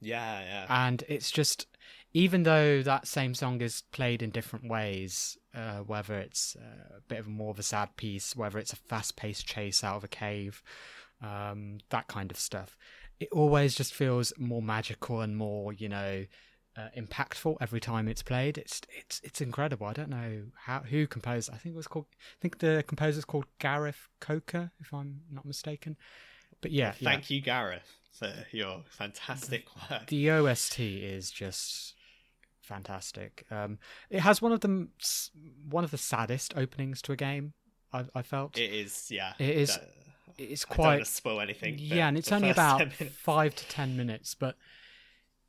Yeah, yeah. and it's just even though that same song is played in different ways, uh, whether it's uh, a bit of more of a sad piece, whether it's a fast-paced chase out of a cave, um, that kind of stuff, it always just feels more magical and more, you know, uh, impactful every time it's played. It's it's it's incredible. I don't know how who composed. I think it was called. I think the composer's called Gareth Coker, if I'm not mistaken. But yeah, yeah. Thank you, Gareth, for your fantastic work. the OST is just fantastic. Um, it has one of the one of the saddest openings to a game. I, I felt It is, yeah. It is that- it's I don't want quite to spoil anything. yeah, and it's only about minutes- five to ten minutes, but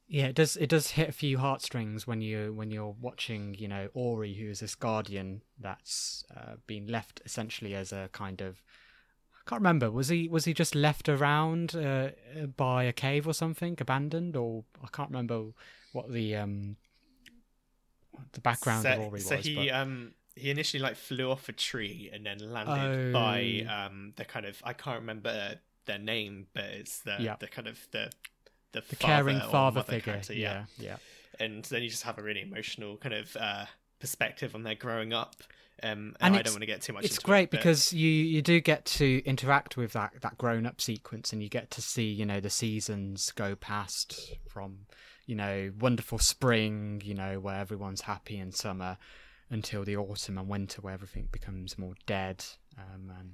yeah, it does it does hit a few heartstrings when you when you're watching, you know, Ori, who is this guardian that's uh, been left essentially as a kind of I can't remember was he was he just left around uh, by a cave or something, abandoned, or I can't remember what the um the background so, of Ori was. so he but- um he initially like flew off a tree and then landed by Oh. um the kind of I can't remember their name, but it's the Yeah. the kind of the the, the father caring father figure, character, yeah, yeah. and then you just have a really emotional kind of uh perspective on their growing up. Um, and, And I don't want to get too much. it's into great it, but- because you you do get to interact with that that grown up sequence and you get to see you know the seasons go past from you know wonderful spring you know where everyone's happy in summer until the autumn and winter where everything becomes more dead um, and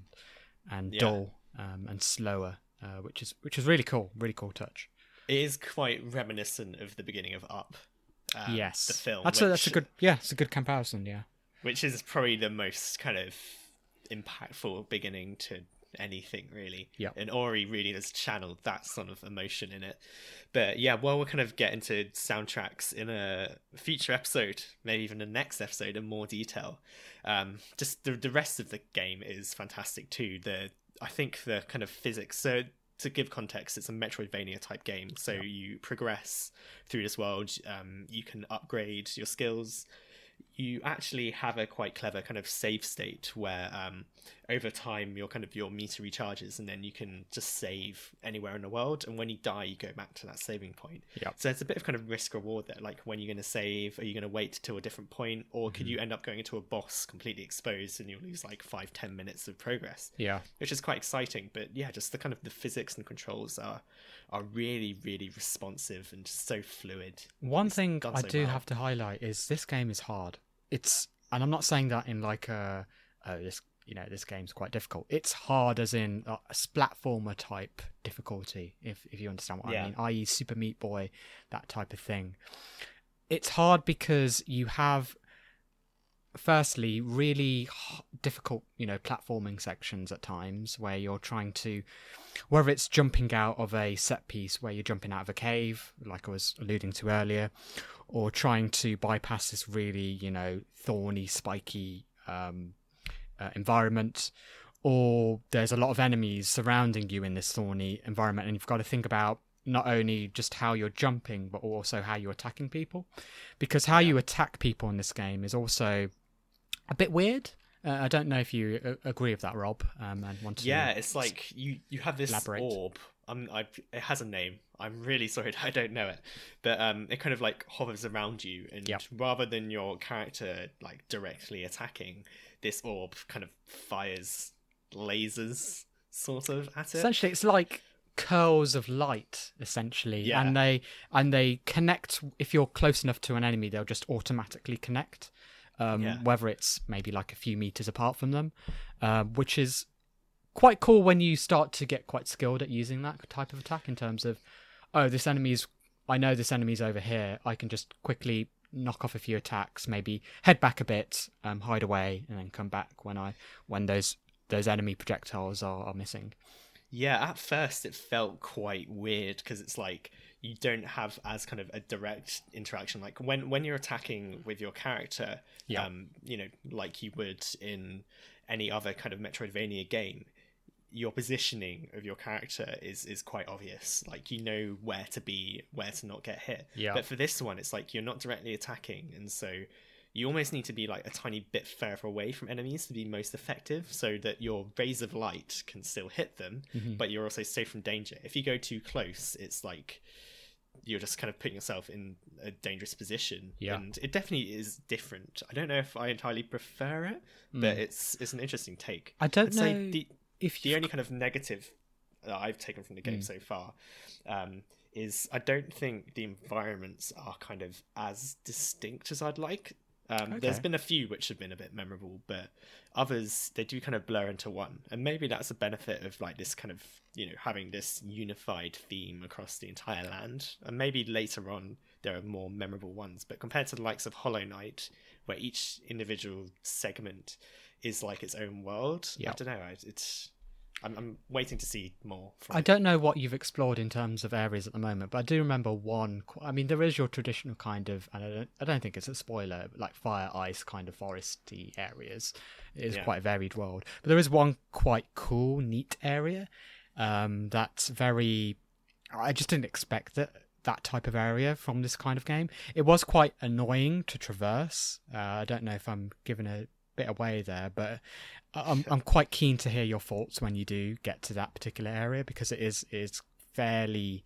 and Yeah. dull um, and slower uh, which is which is really cool really cool touch it is quite reminiscent of the beginning of Up. Um, yes the film. that's a that's a good yeah it's a good comparison yeah which is probably the most kind of impactful beginning to anything really Yep. and ori really has channeled that sort of emotion in it but yeah well we'll kind of get into soundtracks in a future episode maybe even the next episode in more detail um just the, the rest of the game is fantastic too the i think the kind of physics so to give context it's a metroidvania type game. So you progress through this world um you can upgrade your skills you actually have a quite clever kind of save state where um, over time your kind of your meter recharges and then you can just save anywhere in the world and when you die you go back to that saving point Yep. so it's a bit of kind of risk reward there like when you're going to save are you going to wait till a different point or could you end up going into a boss completely exposed and you'll lose like five ten minutes of progress Yeah. which is quite exciting but yeah just the kind of the physics and controls are are really really responsive and so fluid One It's thing I so do well. have to highlight is this game is hard. It's and I'm not saying that in like a oh this you know this game's quite difficult. It's hard as in a splatformer type difficulty if if you understand what Yeah. I mean, i.e. Super Meat Boy that type of thing. It's hard because you have firstly really difficult you know platforming sections at times where you're trying to whether it's jumping out of a set piece where you're jumping out of a cave like i was alluding to earlier or trying to bypass this really you know thorny spiky um, uh, environment or there's a lot of enemies surrounding you in this thorny environment and you've got to think about not only just how you're jumping but also how you're attacking people because how you attack people in this game is also a bit weird uh, i don't know if you uh, agree with that rob um, and want to Yeah, it's like you you have this Elaborate. orb. I'm, I, it has a name. I'm really sorry I don't know it, but um, it kind of like hovers around you, and Yep. rather than your character like directly attacking, this orb kind of fires lasers sort of at it. essentially it's like curls of light essentially Yeah. and they and they connect if you're close enough to an enemy they'll just automatically connect um, Yeah. whether it's maybe like a few meters apart from them uh, which is quite cool when you start to get quite skilled at using that type of attack in terms of oh this enemy's i know this enemy's over here i can just quickly knock off a few attacks maybe head back a bit um, hide away and then come back when i when those those enemy projectiles are, are missing Yeah, at first it felt quite weird because it's like you don't have as kind of a direct interaction. Like when when you're attacking with your character, Yeah. um, you know, like you would in any other kind of Metroidvania game, your positioning of your character is is quite obvious. Like you know where to be, where to not get hit. Yeah. But for this one, it's like you're not directly attacking, and so you almost need to be like a tiny bit further away from enemies to be most effective so that your rays of light can still hit them Mm-hmm. but you're also safe from danger if you go too close it's like you're just kind of putting yourself in a dangerous position Yeah. and it definitely is different i don't know if i entirely prefer it but it's it's an interesting take Mm. I don't I'd know the, if the only kind of negative that I've taken from the game so far um, is I don't think the environments are kind of as distinct as I'd like. Um, There's Okay. been a few which have been a bit memorable, but others they do kind of blur into one, and maybe that's a benefit of like this kind of you know having this unified theme across the entire land. And maybe later on there are more memorable ones, but compared to the likes of Hollow Knight, where each individual segment is like its own world, I don't know. It's I'm, I'm waiting to see more. From I it. don't know what you've explored in terms of areas at the moment, but I do remember one. I mean, there is your traditional kind of, and I don't, I don't think it's a spoiler, but like fire, ice kind of foresty areas. It is Yeah. quite a varied world, but there is one quite cool, neat area um, that's very. I just didn't expect that that type of area from this kind of game. It was quite annoying to traverse. Uh, I don't know if I'm giving a bit away there, but I'm I'm quite keen to hear your thoughts when you do get to that particular area because it is is fairly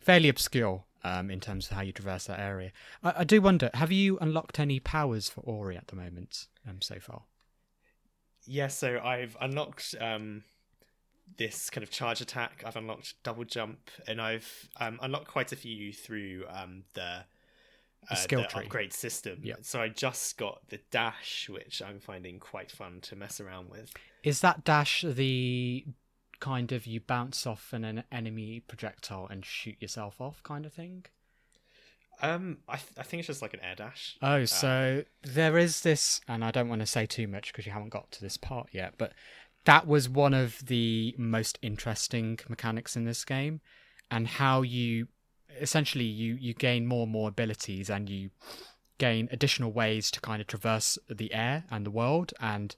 fairly obscure um, in terms of how you traverse that area. I, I do wonder, have you unlocked any powers for Ori at the moment um, so far? Yeah, so I've unlocked um, this kind of charge attack. I've unlocked double jump, and I've um, unlocked quite a few through um, the, uh, skill the tree. upgrade system. Yeah. So I just got the dash, which I'm finding quite fun to mess around with. Is that dash the kind of you bounce off an, an enemy projectile and shoot yourself off kind of thing? Um, I, th- I think it's just like an air dash. Oh, so there is this, and I don't want to say too much because you haven't got to this part yet, but that was one of the most interesting mechanics in this game, and how you essentially you you gain more and more abilities, and you gain additional ways to kind of traverse the air and the world, and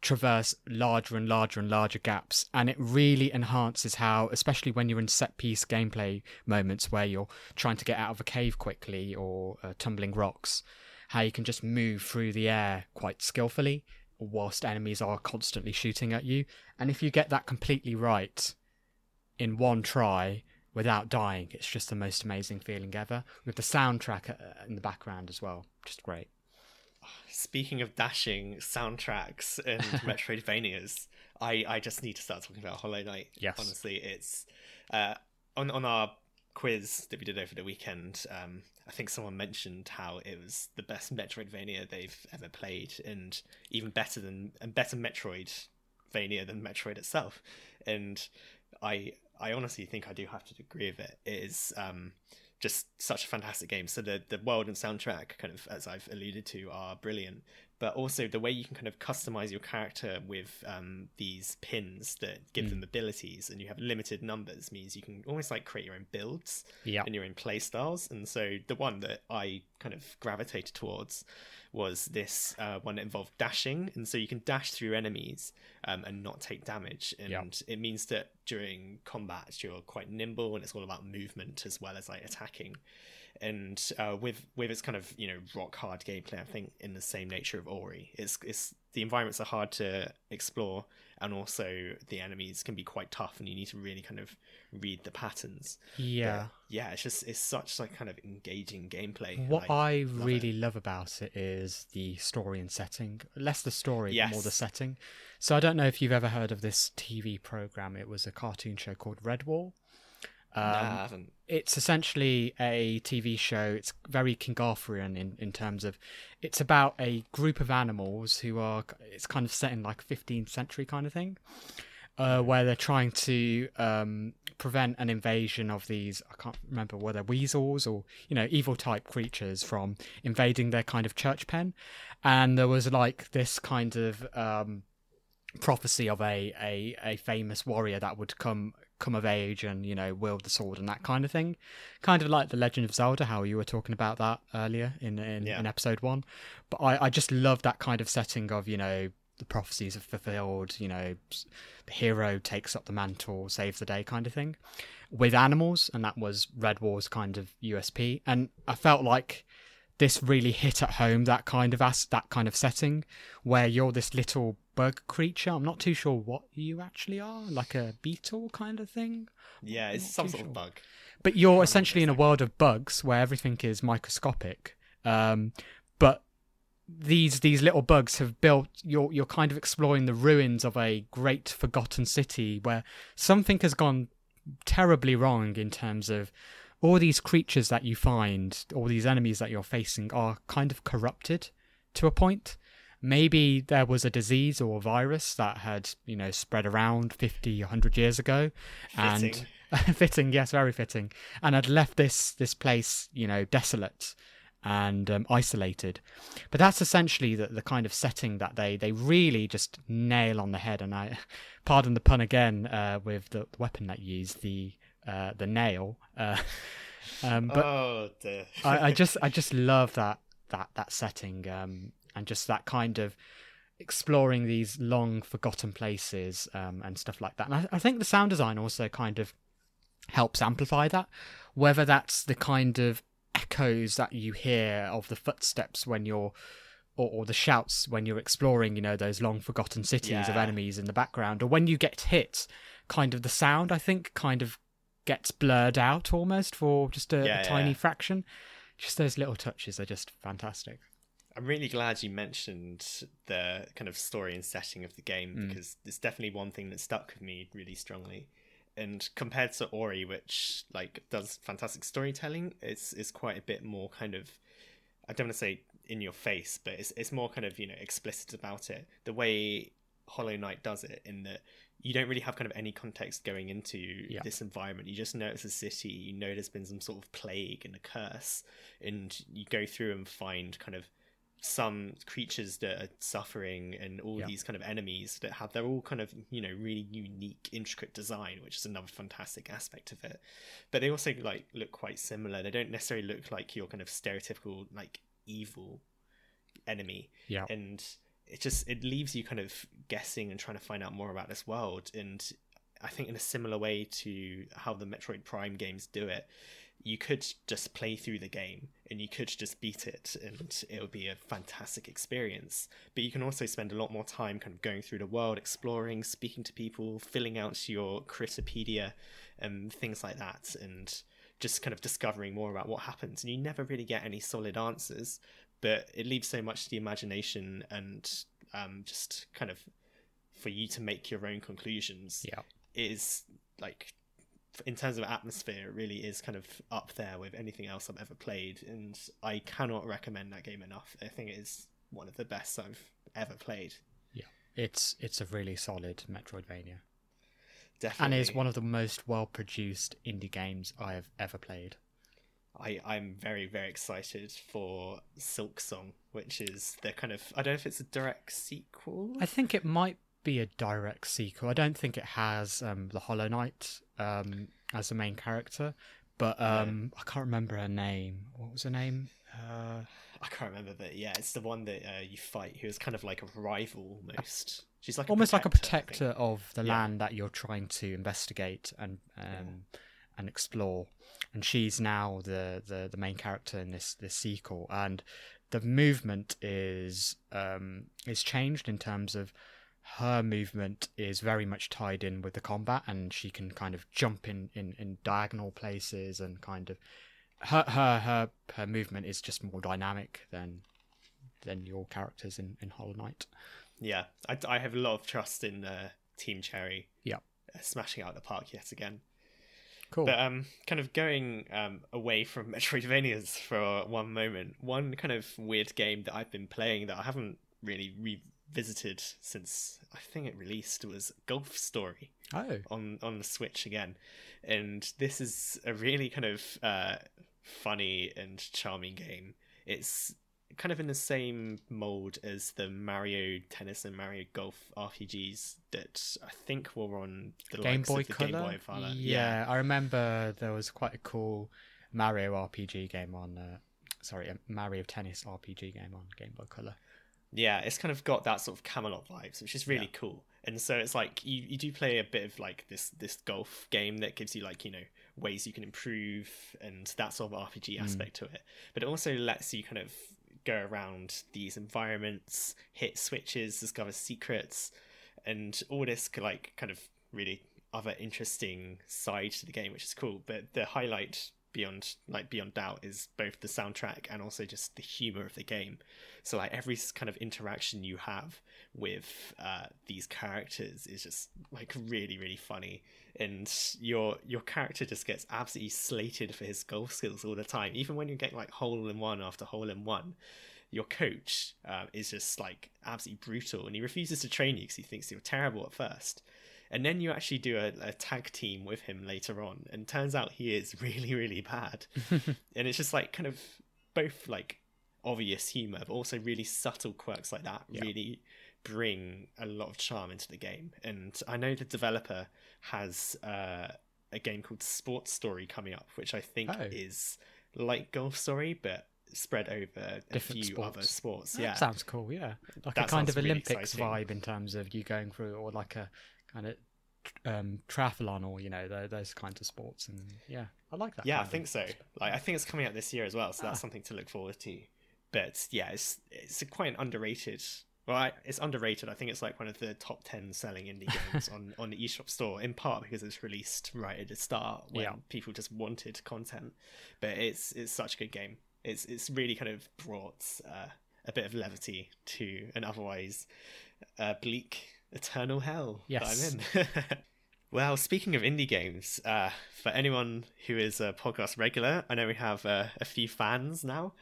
traverse larger and larger and larger gaps and it really enhances how especially when you're in set piece gameplay moments where you're trying to get out of a cave quickly or uh, tumbling rocks how you can just move through the air quite skillfully whilst enemies are constantly shooting at you. And if you get that completely right in one try without dying, it's just the most amazing feeling ever. With the soundtrack uh, in the background as well, just great. Speaking of dashing soundtracks and Metroidvanias, I, I just need to start talking about Hollow Knight. Yes. Honestly, it's uh, on on our quiz that we did over the weekend. Um, I think someone mentioned how it was the best Metroidvania they've ever played, and even better than and better Metroidvania than Metroid itself. And I I honestly think I do have to agree with it. It is um, just such a fantastic game. So the the world and soundtrack, kind of as I've alluded to, are brilliant. But also the way you can kind of customize your character with um, these pins that give Mm. them abilities, and you have limited numbers, means you can almost like create your own builds Yeah. and your own play styles. And so the one that I kind of gravitated towards was this uh, one that involved dashing, and so you can dash through enemies um, and not take damage. And Yeah. it means that during combat you're quite nimble, and it's all about movement as well as like attacking. And uh, with with its kind of you know rock hard gameplay, I think in the same nature of Ori, it's it's the environments are hard to explore, and also the enemies can be quite tough, and you need to really kind of read the patterns. But, Yeah. yeah, it's just it's such like kind of engaging gameplay. What I I love really love about it is the story and setting. Less the story, but more the setting. So I don't know if you've ever heard of this TV program. It was a cartoon show called Redwall. Um, nah, I haven't. it's essentially a TV show. It's very King Arthurian in, in terms of it's about a group of animals who are it's kind of set in like 15th century kind of thing, uh, where they're trying to um, prevent an invasion of these I can't remember whether weasels or you know evil type creatures from invading their kind of church pen, and there was like this kind of um, prophecy of a, a a famous warrior that would come come of age and you know wield the sword and that kind of thing. Kind of like the legend of zelda how you were talking about that earlier in in, Yeah. in episode one. But i i just love that kind of setting of you know the prophecies are fulfilled you know the hero takes up the mantle saves the day kind of thing. With animals and that was Redwall's kind of usp and i felt like this really hit at home that kind of as that kind of setting where you're this little bug creature. I'm not too sure what you actually are, like a beetle kind of thing. Yeah, it's some sort sure. of bug. But you're essentially in a world of bugs where everything is microscopic. Um, but these these little bugs have built you're you're kind of exploring the ruins of a great forgotten city where something has gone terribly wrong in terms of all these creatures that you find, all these enemies that you're facing are kind of corrupted to a point. Maybe there was a disease or a virus that had, you know, spread around 50, 100 years ago. Fitting. And fitting, yes, very fitting. And had left this this place, you know, desolate and um, isolated. But that's essentially the, the kind of setting that they, they really just nail on the head. And I, pardon the pun again, uh, with the weapon that you use, the uh, the nail. Uh, um, but oh dear. I, I just I just love that that that setting um, and just that kind of exploring these long forgotten places um, and stuff like that. And I, I think the sound design also kind of helps amplify that, whether that's the kind of echoes that you hear of the footsteps when you're. Or, or the shouts when you're exploring, you know, those long forgotten cities of enemies in the background, or when you get hit, kind of the sound, I think, kind of gets blurred out almost for just a, Yeah, a tiny yeah. fraction. Just those little touches are just fantastic. I'm really glad you mentioned the kind of story and setting of the game Mm. because it's definitely one thing that stuck with me really strongly. And compared to Ori, which like does fantastic storytelling, it's it's quite a bit more kind of I don't want to say in your face, but it's it's more kind of you know explicit about it. The way Hollow Knight does it, in that you don't really have kind of any context going into Yeah. this environment. You just know it's a city. You know there's been some sort of plague and a curse, and you go through and find kind of some creatures that are suffering and all Yeah. these kind of enemies that have they're all kind of you know really unique intricate design which is another fantastic aspect of it but they also like look quite similar they don't necessarily look like your kind of stereotypical like evil enemy Yeah. and it just it leaves you kind of guessing and trying to find out more about this world and i think in a similar way to how the metroid prime games do it you could just play through the game and you could just beat it and it would be a fantastic experience. But you can also spend a lot more time kind of going through the world, exploring, speaking to people, filling out your Critterpedia and things like that, and just kind of discovering more about what happens. And you never really get any solid answers, but it leaves so much to the imagination and um, just kind of for you to make your own conclusions. Yeah. is like in terms of atmosphere it really is kind of up there with anything else i've ever played and i cannot recommend that game enough. I think it is one of the best i've ever played. Yeah, It's it's a really solid Metroidvania, definitely and is one of the most well produced indie games I have ever played. I, I'm very, very excited for Silksong, which is the kind of I don't know if it's a direct sequel. I think it might be a direct sequel. I don't think it has um, the Hollow Knight um, as the main character, but um, I can't remember her name. What was her name? Uh, I can't remember, but yeah, it's the one that uh, you fight. Who is kind of like a rival almost. She's like a almost like a protector of the Yeah. land that you're trying to investigate and um, and explore. And she's now the, the, the main character in this this sequel, and the movement is um, is changed in terms of her movement is very much tied in with the combat, and she can kind of jump in, in, in diagonal places and kind of her her her her movement is just more dynamic than than your characters in, in Hollow Knight. Yeah, I, I have a lot of trust in uh, Team Cherry. Yeah. uh, smashing out the park yet again. Cool. But um, kind of going um away from Metroidvanias for one moment, one kind of weird game that I've been playing that I haven't really revisited since I think it released was Golf Story oh. on on the Switch again, and this is a really kind of uh, funny and charming game. It's kind of in the same mold as the Mario Tennis and Mario Golf RPGs that I think were on the Game Boy the Color. Game Boy Color. Yeah, I remember there was quite a cool Mario RPG game on. Uh, sorry, a Mario Tennis RPG game on Game Boy Color. yeah, it's kind of got that sort of Camelot vibes, which is really cool. And so it's like you, you do play a bit of like this this golf game that gives you like you know ways you can improve and that sort of RPG aspect to it. But it also lets you kind of go around these environments, hit switches, discover secrets, and all this like kind of really other interesting side to the game, which is cool. But the highlight beyond like beyond doubt is both the soundtrack and also just the humor of the game. So like every kind of interaction you have with uh, these characters is just like really really funny, and your your character just gets absolutely slated for his golf skills all the time. Even when you're getting like hole in one after hole in one, your coach uh, is just like absolutely brutal, and he refuses to train you because he thinks you're terrible at first. And then you actually do a, a tag team with him later on, and turns out he is really, really bad. and it's just like kind of both like obvious humor, but also really subtle quirks like that Yeah. really bring a lot of charm into the game. And I know the developer has uh, a game called Sports Story coming up, which I think Oh. is like Golf Story, but spread over a few sports. other sports. That Yeah, sounds cool. Yeah, like That a kind of really Olympics exciting. vibe in terms of you going through, or like a kind of um, triathlon, or you know tho- those kinds of sports. And yeah, I like that. yeah, I think so. Like, I think it's coming out this year as well, so that's Ah. something to look forward to. But yeah, it's it's a quite an underrated. Well, I, it's underrated. I think it's like one of the top ten selling indie games on on the eShop store. In part because it's released right at the start when Yeah. people just wanted content. But it's it's such a good game. It's it's really kind of brought uh, a bit of levity to an otherwise uh, bleak eternal hell Yes. I'm in. well, speaking of indie games, uh, for anyone who is a podcast regular, I know we have uh, a few fans now.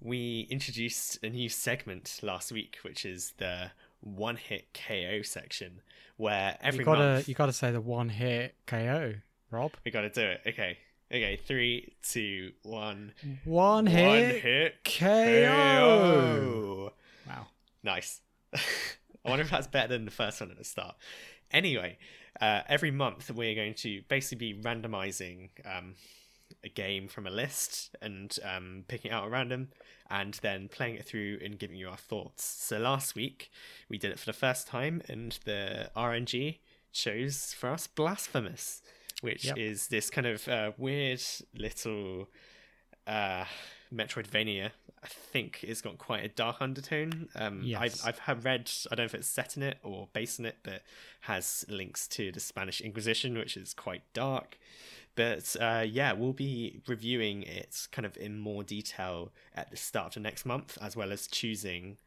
We introduced a new segment last week, which is the one hit KO section, where every you gotta month you gotta say the one hit KO, Rob. we got to do it. Okay, okay, three, two, one. One One hit. hit KO. Wow. Nice. I wonder if that's better than the first one at the start. Anyway, uh, every month we're going to basically be randomizing um, a game from a list and um, picking out a random and then playing it through and giving you our thoughts. So last week we did it for the first time and the RNG chose for us Blasphemous, which Yep. is this kind of uh, weird little uh, Metroidvania. I think it's got quite a dark undertone. Um, Yes. I've, I've had read, I don't know if it's set in it or based in it, but has links to the Spanish Inquisition, which is quite dark. But uh, yeah, we'll be reviewing it kind of in more detail at the start of next month, as well as choosing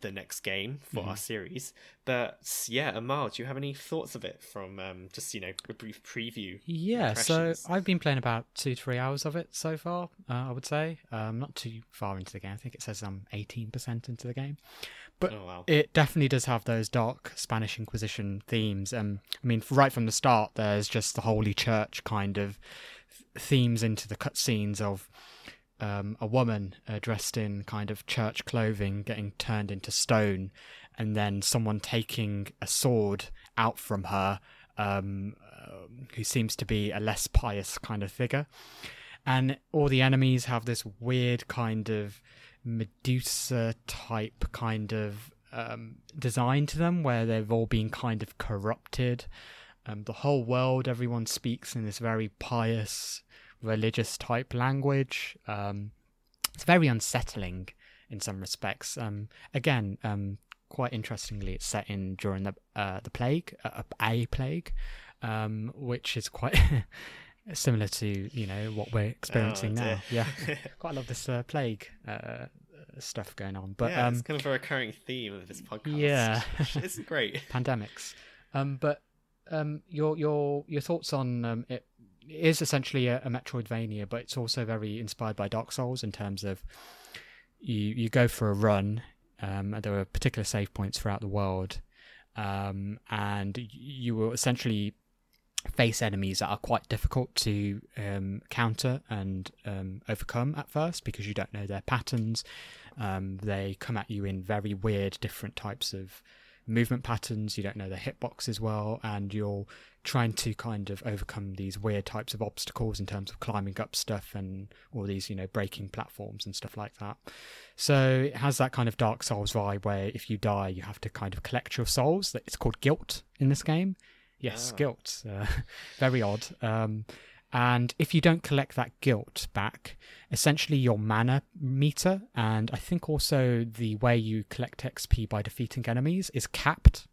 the next game for Mm-hmm. our series. But yeah, Amal, do you have any thoughts of it from um, just you know a brief preview? Yeah, so? I've been playing about two, three hours of it so far. Uh, I would say, um, not too far into the game. I think it says I'm eighteen percent into the game, but Oh wow, it definitely does have those dark Spanish Inquisition themes. Um, I mean, right from the start, there's just the Holy Church kind of themes into the cutscenes of um, a woman uh, dressed in kind of church clothing getting turned into stone, and then someone taking a sword out from her, um, um, who seems to be a less pious kind of figure. And all the enemies have this weird kind of Medusa type kind of um, design to them, where they've all been kind of corrupted. Um, the whole world, everyone speaks in this very pious, religious type language. Um, it's very unsettling in some respects. Um, again, um, quite interestingly, it's set in during the uh, the plague, uh, a plague, um, which is quite similar to you know what we're experiencing Oh, now. Yeah, quite a lot of this uh, plague uh, stuff going on, but yeah, um, it's kind of a recurring theme of this podcast. yeah. it's great. pandemics. Um, but um, your your your thoughts on um, it is essentially a, a Metroidvania, but it's also very inspired by Dark Souls in terms of you you go for a run. Um, and there are particular save points throughout the world, um, and you will essentially face enemies that are quite difficult to um, counter and um, overcome at first because you don't know their patterns. Um, they come at you in very weird, different types of movement patterns. You don't know their hitboxes well, and you're trying to kind of overcome these weird types of obstacles in terms of climbing up stuff and all these, you know, breaking platforms and stuff like that. So it has that kind of Dark Souls vibe where if you die, you have to kind of collect your souls. It's called guilt in this game. Yes, Ah. guilt. Uh, very odd. Um, and if you don't collect that guilt back, essentially your mana meter and I think also the way you collect XP by defeating enemies is capped.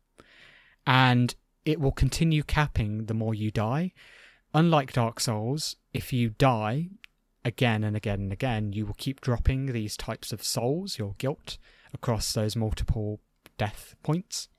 And it will continue capping the more you die. Unlike Dark Souls, if you die again and again and again, you will keep dropping these types of souls, your guilt, across those multiple death points.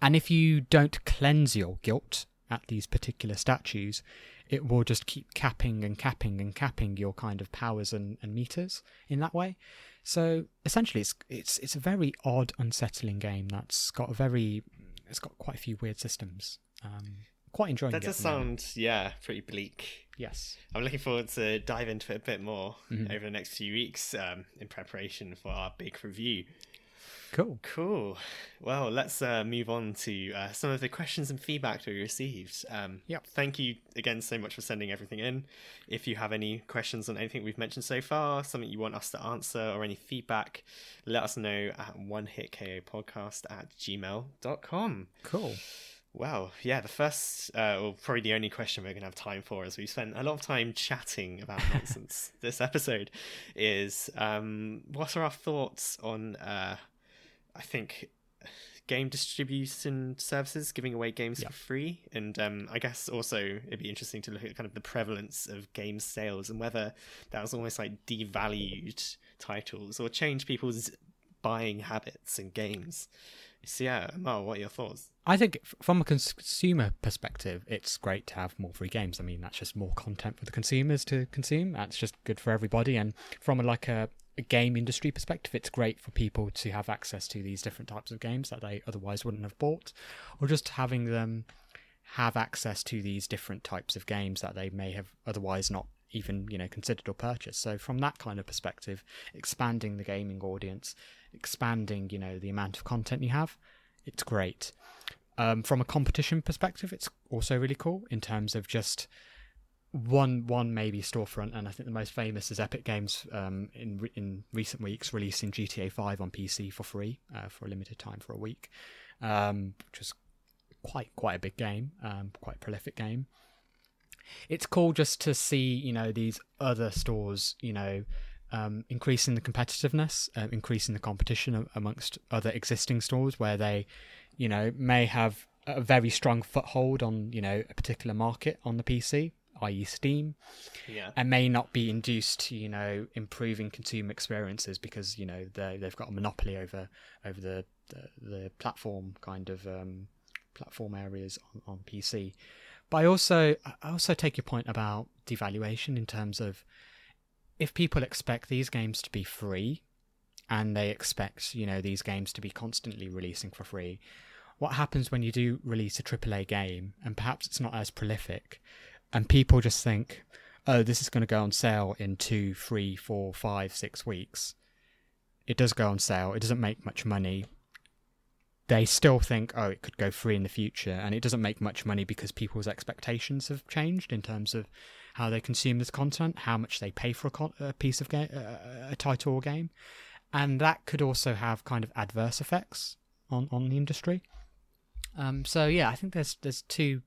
And if you don't cleanse your guilt at these particular statues, it will just keep capping and capping and capping your kind of powers and, and meters in that way. So essentially, it's it's it's a very odd, unsettling game that's got a very it's got quite a few weird systems. Um, quite enjoying That it. does at the moment. sound, yeah, pretty bleak. yes. I'm looking forward to dive into it a bit more Mhm. over the next few weeks um, in preparation for our big review. Cool. Cool. Well, let's uh, move on to uh, some of the questions and feedback that we received. Um, Yep. Thank you again so much for sending everything in. If you have any questions on anything we've mentioned so far, something you want us to answer, or any feedback, let us know at onehitko podcast at gmail.com. Cool. Well, yeah, the first, uh, or probably the only question we're going to have time for, as we spent a lot of time chatting about nonsense this episode, is um, what are our thoughts on, uh, I think, game distribution services giving away games Yeah. for free? And um, I guess also it'd be interesting to look at kind of the prevalence of game sales and whether that was almost like devalued titles or changed people's buying habits and games. So, yeah, Mal, what are your thoughts? I think from a consumer perspective, it's great to have more free games. I mean, that's just more content for the consumers to consume. That's just good for everybody. And from a, like a, game industry perspective, it's great for people to have access to these different types of games that they otherwise wouldn't have bought, or just having them have access to these different types of games that they may have otherwise not even you know considered or purchased. So from that kind of perspective expanding the gaming audience expanding you know the amount of content you have it's great. Um, from a competition perspective it's also really cool in terms of just one one maybe storefront and i think the most famous is epic games um, in in recent weeks releasing gta 5 on pc for free uh, for a limited time for a week um, which is quite quite a big game um, quite a prolific game. It's cool just to see you know these other stores you know um, increasing the competitiveness, uh, increasing the competition amongst other existing stores where they, you know, may have a very strong foothold on you know a particular market on the PC, i.e., Steam, Yeah. and may not be induced to you know improving consumer experiences because you know they they've got a monopoly over over the the, the platform kind of um, platform areas on, on PC. But I also I also take your point about devaluation in terms of if people expect these games to be free and they expect you know these games to be constantly releasing for free what happens when you do release a AAA game and perhaps it's not as prolific and people just think oh this is going to go on sale in two three four five six weeks. It does go on sale. It doesn't make much money. They still think oh it could go free in the future. And it doesn't make much money because people's expectations have changed in terms of how they consume this content how much they pay for a, con- a piece of game a title or game. And that could also have kind of adverse effects on on the industry. Um so yeah i think there's there's two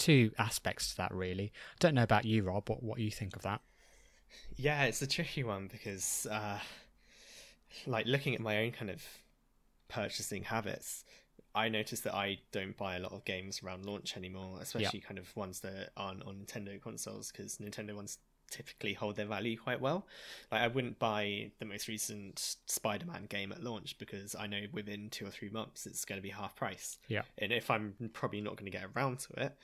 two aspects to that really. I don't know about you rob what, what you think of that? Yeah, it's a tricky one because, uh, like, looking at my own kind of purchasing habits, I notice that I don't buy a lot of games around launch anymore, especially kind of ones that aren't on Nintendo consoles, because Nintendo ones typically hold their value quite well. Like, I wouldn't buy the most recent Spider Man game at launch because I know within two or three months it's going to be half price. Yeah. And if I'm probably not going to get around to it,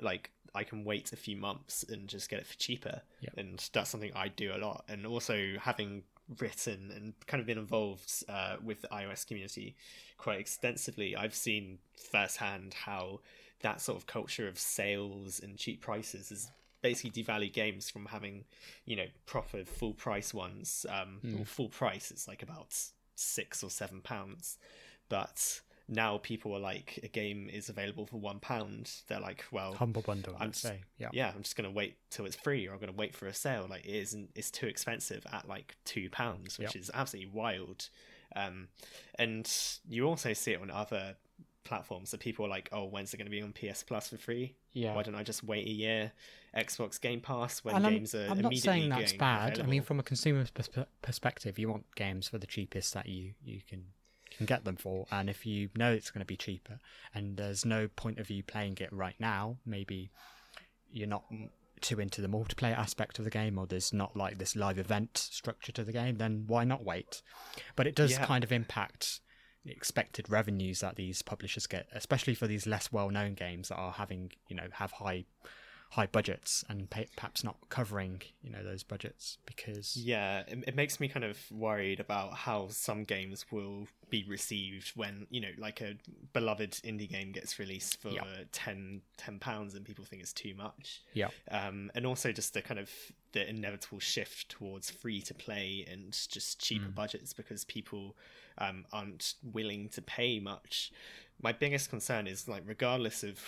like, I can wait a few months and just get it for cheaper. Yeah. And that's something I do a lot. And also having written and kind of been involved uh, with the iOS community quite extensively, I've seen firsthand how that sort of culture of sales and cheap prices has basically devalued games from having, you know, proper full price ones. Um, or full price, it's like about six or seven pounds. But now people are like, a game is available for one pound. They're like, well, humble bundle I'm i'd say yeah yeah, I'm just gonna wait till it's free, or I'm gonna wait for a sale. Like it isn't, it's too expensive at like two pounds, which Yep. is absolutely wild. Um, and you also see it on other platforms that people are like, oh, when's it gonna be on PS Plus for free? yeah Why don't I just wait a year? Xbox Game Pass when and I'm, games are immediately. I'm not saying that's going bad. I mean, from a consumer perspe- perspective, you want games for the cheapest that you you can can get them for, and if you know it's going to be cheaper, and there's no point of you playing it right now, maybe you're not too into the multiplayer aspect of the game, or there's not like this live event structure to the game, then why not wait? But it does Yeah. kind of impact expected revenues that these publishers get, especially for these less well-known games that are having, you know, have high high budgets and pay, perhaps not covering, you know, those budgets because Yeah, it, it makes me kind of worried about how some games will be received when, you know, like a beloved indie game gets released for Yeah. 10 pounds and people think it's too much. yeah, Um, and also just the kind of the inevitable shift towards free to play and just cheaper Mm. budgets because people um, aren't willing to pay much. My biggest concern is like regardless of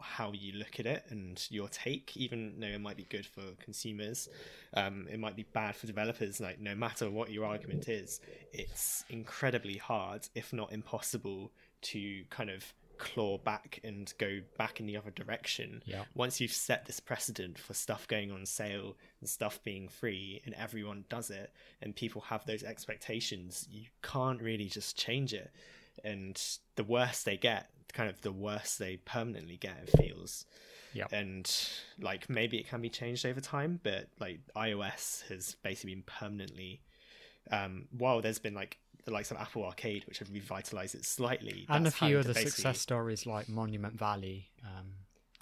how you look at it and your take, even though it might be good for consumers, um, it might be bad for developers. Like no matter what your argument is, it's incredibly hard, if not impossible, to kind of claw back and go back in the other direction. Yeah, once you've set this precedent for stuff going on sale and stuff being free and everyone does it and people have those expectations you can't really just change it. And the worse they get kind of the worse they permanently get it feels. Yeah. and like maybe it can be changed over time but like ios has basically been permanently um while there's been like the likes of apple arcade which have revitalized it slightly and a few other basically- success stories like Monument Valley um,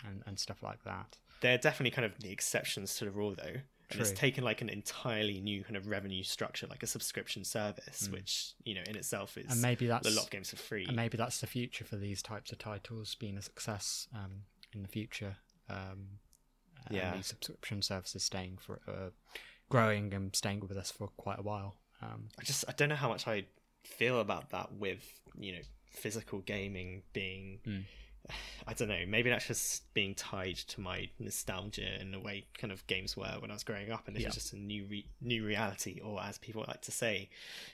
and and stuff like that. they're definitely kind of the exceptions to the rule though and it's taken like an entirely new kind of revenue structure like a subscription service Mm. which you know in itself is And maybe that's a lot of games are free and maybe that's the future for these types of titles being a success um, in the future. Um, and Yeah. these subscription services staying for uh, growing and staying with us for quite a while. Um, i just i don't know how much i feel about that with you know physical gaming being Mm. i don't know maybe that's just being tied to my nostalgia and the way kind of games were when i was growing up and this Yeah. is just a new re- new reality or as people like to say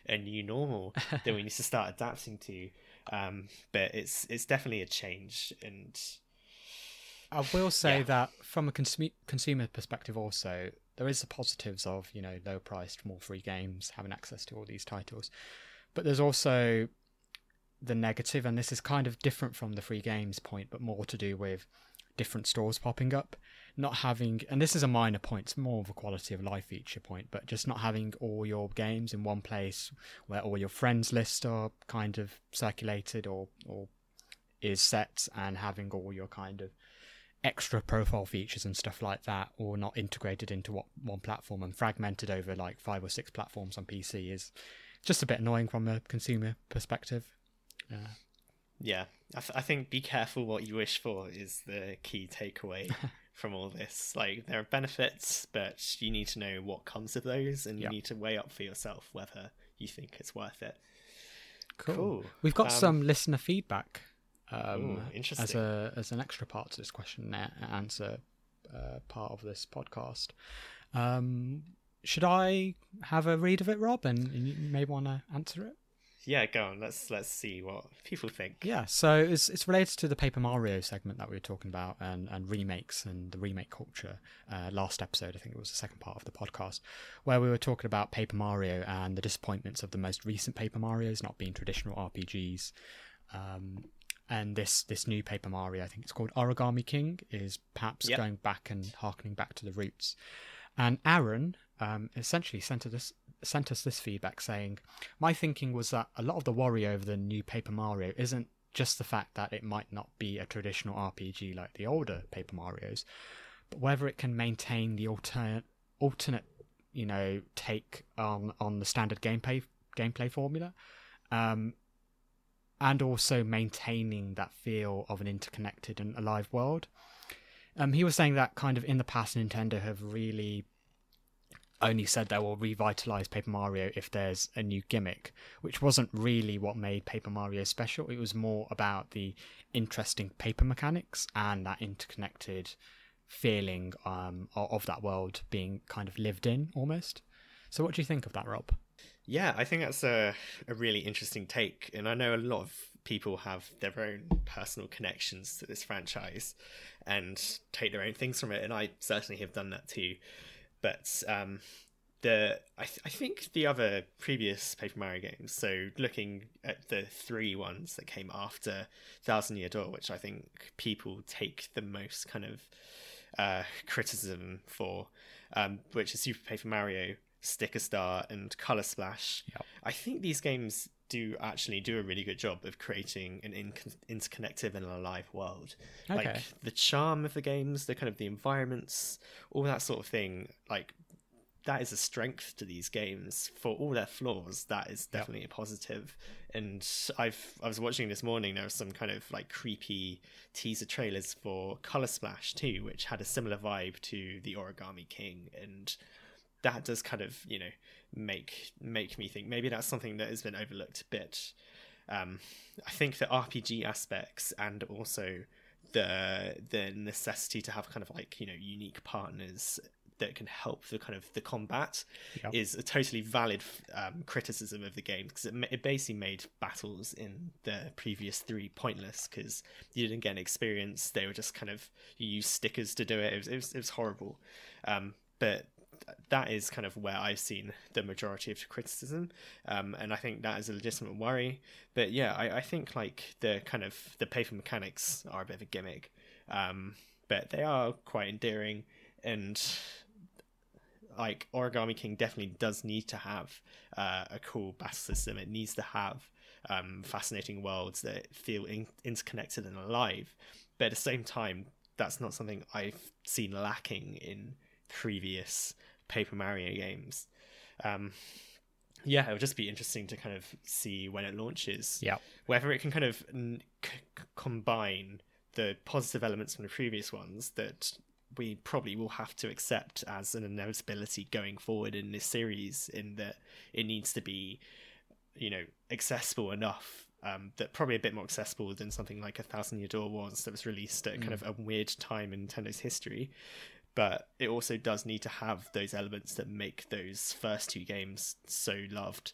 a new normal that we need to start adapting to um but it's it's definitely a change and I will say Yeah. that from a consumer consumer perspective, also there is the positives of you know low priced, more free games, having access to all these titles, but there's also the negative, and this is kind of different from the free games point, but more to do with different stores popping up, not having, and this is a minor point, it's more of a quality of life feature point, but just not having all your games in one place where all your friends list are kind of circulated or or is set, and having all your kind of extra profile features and stuff like that or not integrated into what one platform and fragmented over like five or six platforms on PC is just a bit annoying from a consumer perspective. Yeah. Yeah, I, th- I think be careful what you wish for is the key takeaway from all this. Like, there are benefits, but you need to know what comes of those, and you need to weigh up for yourself whether you think it's worth it. Cool. Cool. We've got Um, some listener feedback um, Ooh, as a as an extra part to this question and answer uh, part of this podcast. Um, should I have a read of it, Rob, and, you may want to answer it? Yeah, go on. Let's let's see what people think. Yeah, so it's it's related to the Paper Mario segment that we were talking about and, and remakes and the remake culture. Uh, last episode, I think it was the second part of the podcast, where we were talking about Paper Mario and the disappointments of the most recent Paper Mario's not being traditional RPGs. Um, and this this new Paper Mario, I think it's called Origami King, is perhaps Yep. going back and harkening back to the roots. And Aaron um, essentially sent us sent us this feedback saying, "My thinking was that a lot of the worry over the new Paper Mario isn't just the fact that it might not be a traditional RPG like the older Paper Mario's, but whether it can maintain the alternate alternate, you know, take on on the standard gameplay gameplay formula." Um, and also maintaining that feel of an interconnected and alive world. Um, he was saying that kind of in the past, Nintendo have really only said they will revitalize Paper Mario if there's a new gimmick, which wasn't really what made Paper Mario special. It was more about the interesting paper mechanics and that interconnected feeling um, of that world being kind of lived in almost. So, what do you think of that, Rob? Yeah, I think that's a, a really interesting take. And I know a lot of people have their own personal connections to this franchise and take their own things from it. And I certainly have done that too. But um, the I, th- I think the other previous Paper Mario games, so looking at the three ones that came after Thousand Year Door, which I think people take the most kind of uh, criticism for, um, which is Super Paper Mario, Sticker Star, and Color Splash. Yep. I think these games do actually do a really good job of creating an in- interconnected and alive world. Okay. Like the charm of the games, the kind of the environments, all that sort of thing. Like that is a strength to these games for all their flaws. That is Yep. definitely a positive. And I've I was watching this morning. There was some kind of like creepy teaser trailers for Color Splash too, which had a similar vibe to the Origami King, and that does kind of you know make make me think maybe that's something that has been overlooked a bit. Um, I think the RPG aspects and also the the necessity to have kind of like you know unique partners that can help the kind of the combat Yep. is a totally valid um, criticism of the game because it, it basically made battles in the previous three pointless because you didn't get an experience they were just kind of you use stickers to do it it was, it was, it was horrible um, but that is kind of where I've seen the majority of criticism, um, and I think that is a legitimate worry. But yeah, I, I think like the kind of the paper mechanics are a bit of a gimmick, um, but they are quite endearing, and like Origami King definitely does need to have uh, a cool battle system. It needs to have um, fascinating worlds that feel in- interconnected and alive. But at the same time, that's not something I've seen lacking in previous Paper Mario games. Um, yeah, it'll just be interesting to kind of see when it launches Yeah. whether it can kind of n- c- combine the positive elements from the previous ones that we probably will have to accept as an inevitability going forward in this series in that it needs to be you know accessible enough um, that probably a bit more accessible than something like a thousand year door was that was released at kind of a weird time in nintendo's history but it also does need to have those elements that make those first two games so loved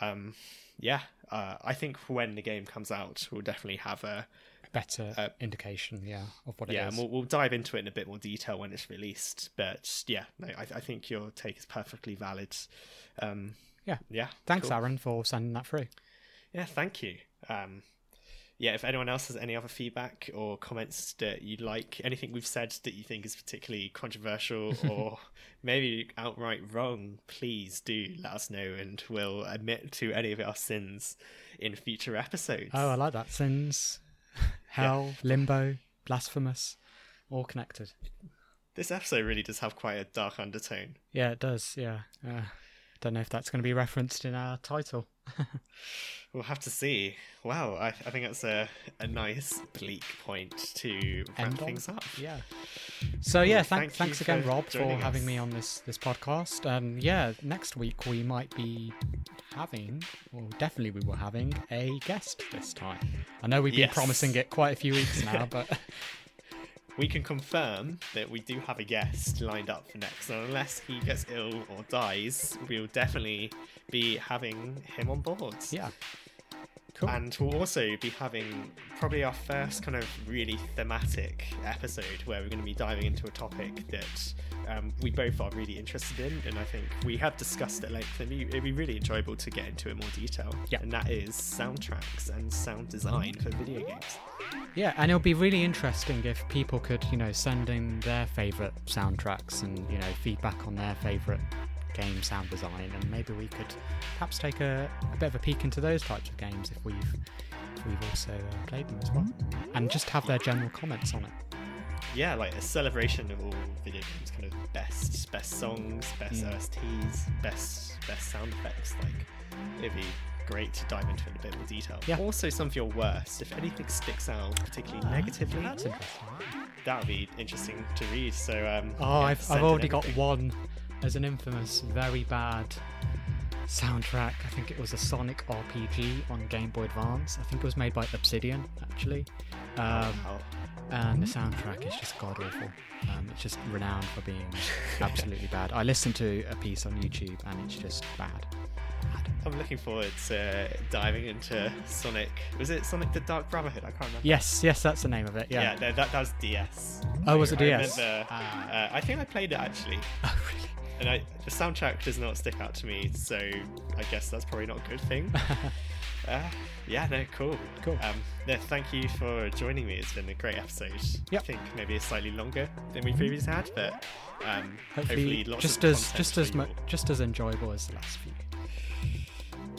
um, yeah, uh, I think when the game comes out, we'll definitely have a better Uh, indication, yeah, of what it yeah, is. and we'll, we'll dive into it in a bit more detail when it's released. But yeah, no, I, I think your take is perfectly valid. Um, Yeah. yeah. Thanks, cool. Aaron, for sending that through. Yeah, thank you. Um, yeah, if anyone else has any other feedback or comments that you'd like, anything we've said that you think is particularly controversial or maybe outright wrong, please do let us know and we'll admit to any of our sins in future episodes. Oh, I like that. Sins, hell, limbo, blasphemous, all connected. This episode really does have quite a dark undertone. Yeah, it does. Yeah. Uh, don't know if that's going to be referenced in our title. We'll have to see. Wow, I, I think that's a, a nice bleak point to wrap End things up. Yeah. So yeah, Well, thank, thank thanks again, for Rob, for having us. me on this this podcast. And yeah, next week we might be having, or definitely we were having a guest this time. I know we've been Yes. promising it quite a few weeks now, but We can confirm that we do have a guest lined up for next, and unless he gets ill or dies, we'll definitely be having him on board. yeah, cool. And we'll also be having probably our first kind of really thematic episode where we're going to be diving into a topic that um, we both are really interested in. And I think we have discussed at length, and it'd be really enjoyable to get into it in more detail. Yeah. And that is soundtracks and sound design for video games. Yeah, and it'll be really interesting if people could, you know, send in their favourite soundtracks and, you know, feedback on their favourite game sound design, and maybe we could perhaps take a, a bit of a peek into those types of games if we've if we've also uh, played them as well, and just have their general comments on it. yeah, like a celebration of all video games, kind of best best songs, best Mm. OSTs, best best sound effects. Like it'd be great to dive into it in a bit more detail. Yeah. Also, some of your worst. If anything sticks out particularly negatively, that would be interesting to read. So um, Oh, yeah, I've, I've already got one as an infamous, very bad soundtrack. I think it was a Sonic RPG on Game Boy Advance. I think it was made by Obsidian, actually. Um, and the soundtrack is just god awful. Um, it's just renowned for being absolutely bad. I listened to a piece on YouTube and it's just bad. Bad. I'm looking forward to diving into Sonic. Was it Sonic the Dark Brotherhood? I can't remember. Yes, yes, that's the name of it. Yeah, Yeah. no, that, that was DS. Oh, was it I DS? remember- Ah. uh, I think I played it actually. Oh, really? And I, the soundtrack does not stick out to me, so I guess that's probably not a good thing. uh, yeah, no, cool. Cool. Um, yeah, thank you for joining me. It's been a great episode. Yep. I think maybe it's slightly longer than we previously had, but um, Hopefully, hopefully, lots just of as just as mu- just as enjoyable as the last few.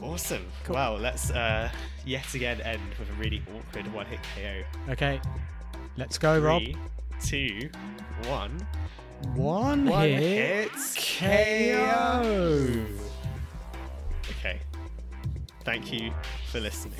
Awesome. Cool. Well, let's uh, yet again end with a really awkward one-hit KO. Okay, let's go, Rob. Three, two, one. One, One hit, hit KO. Okay. Thank you for listening.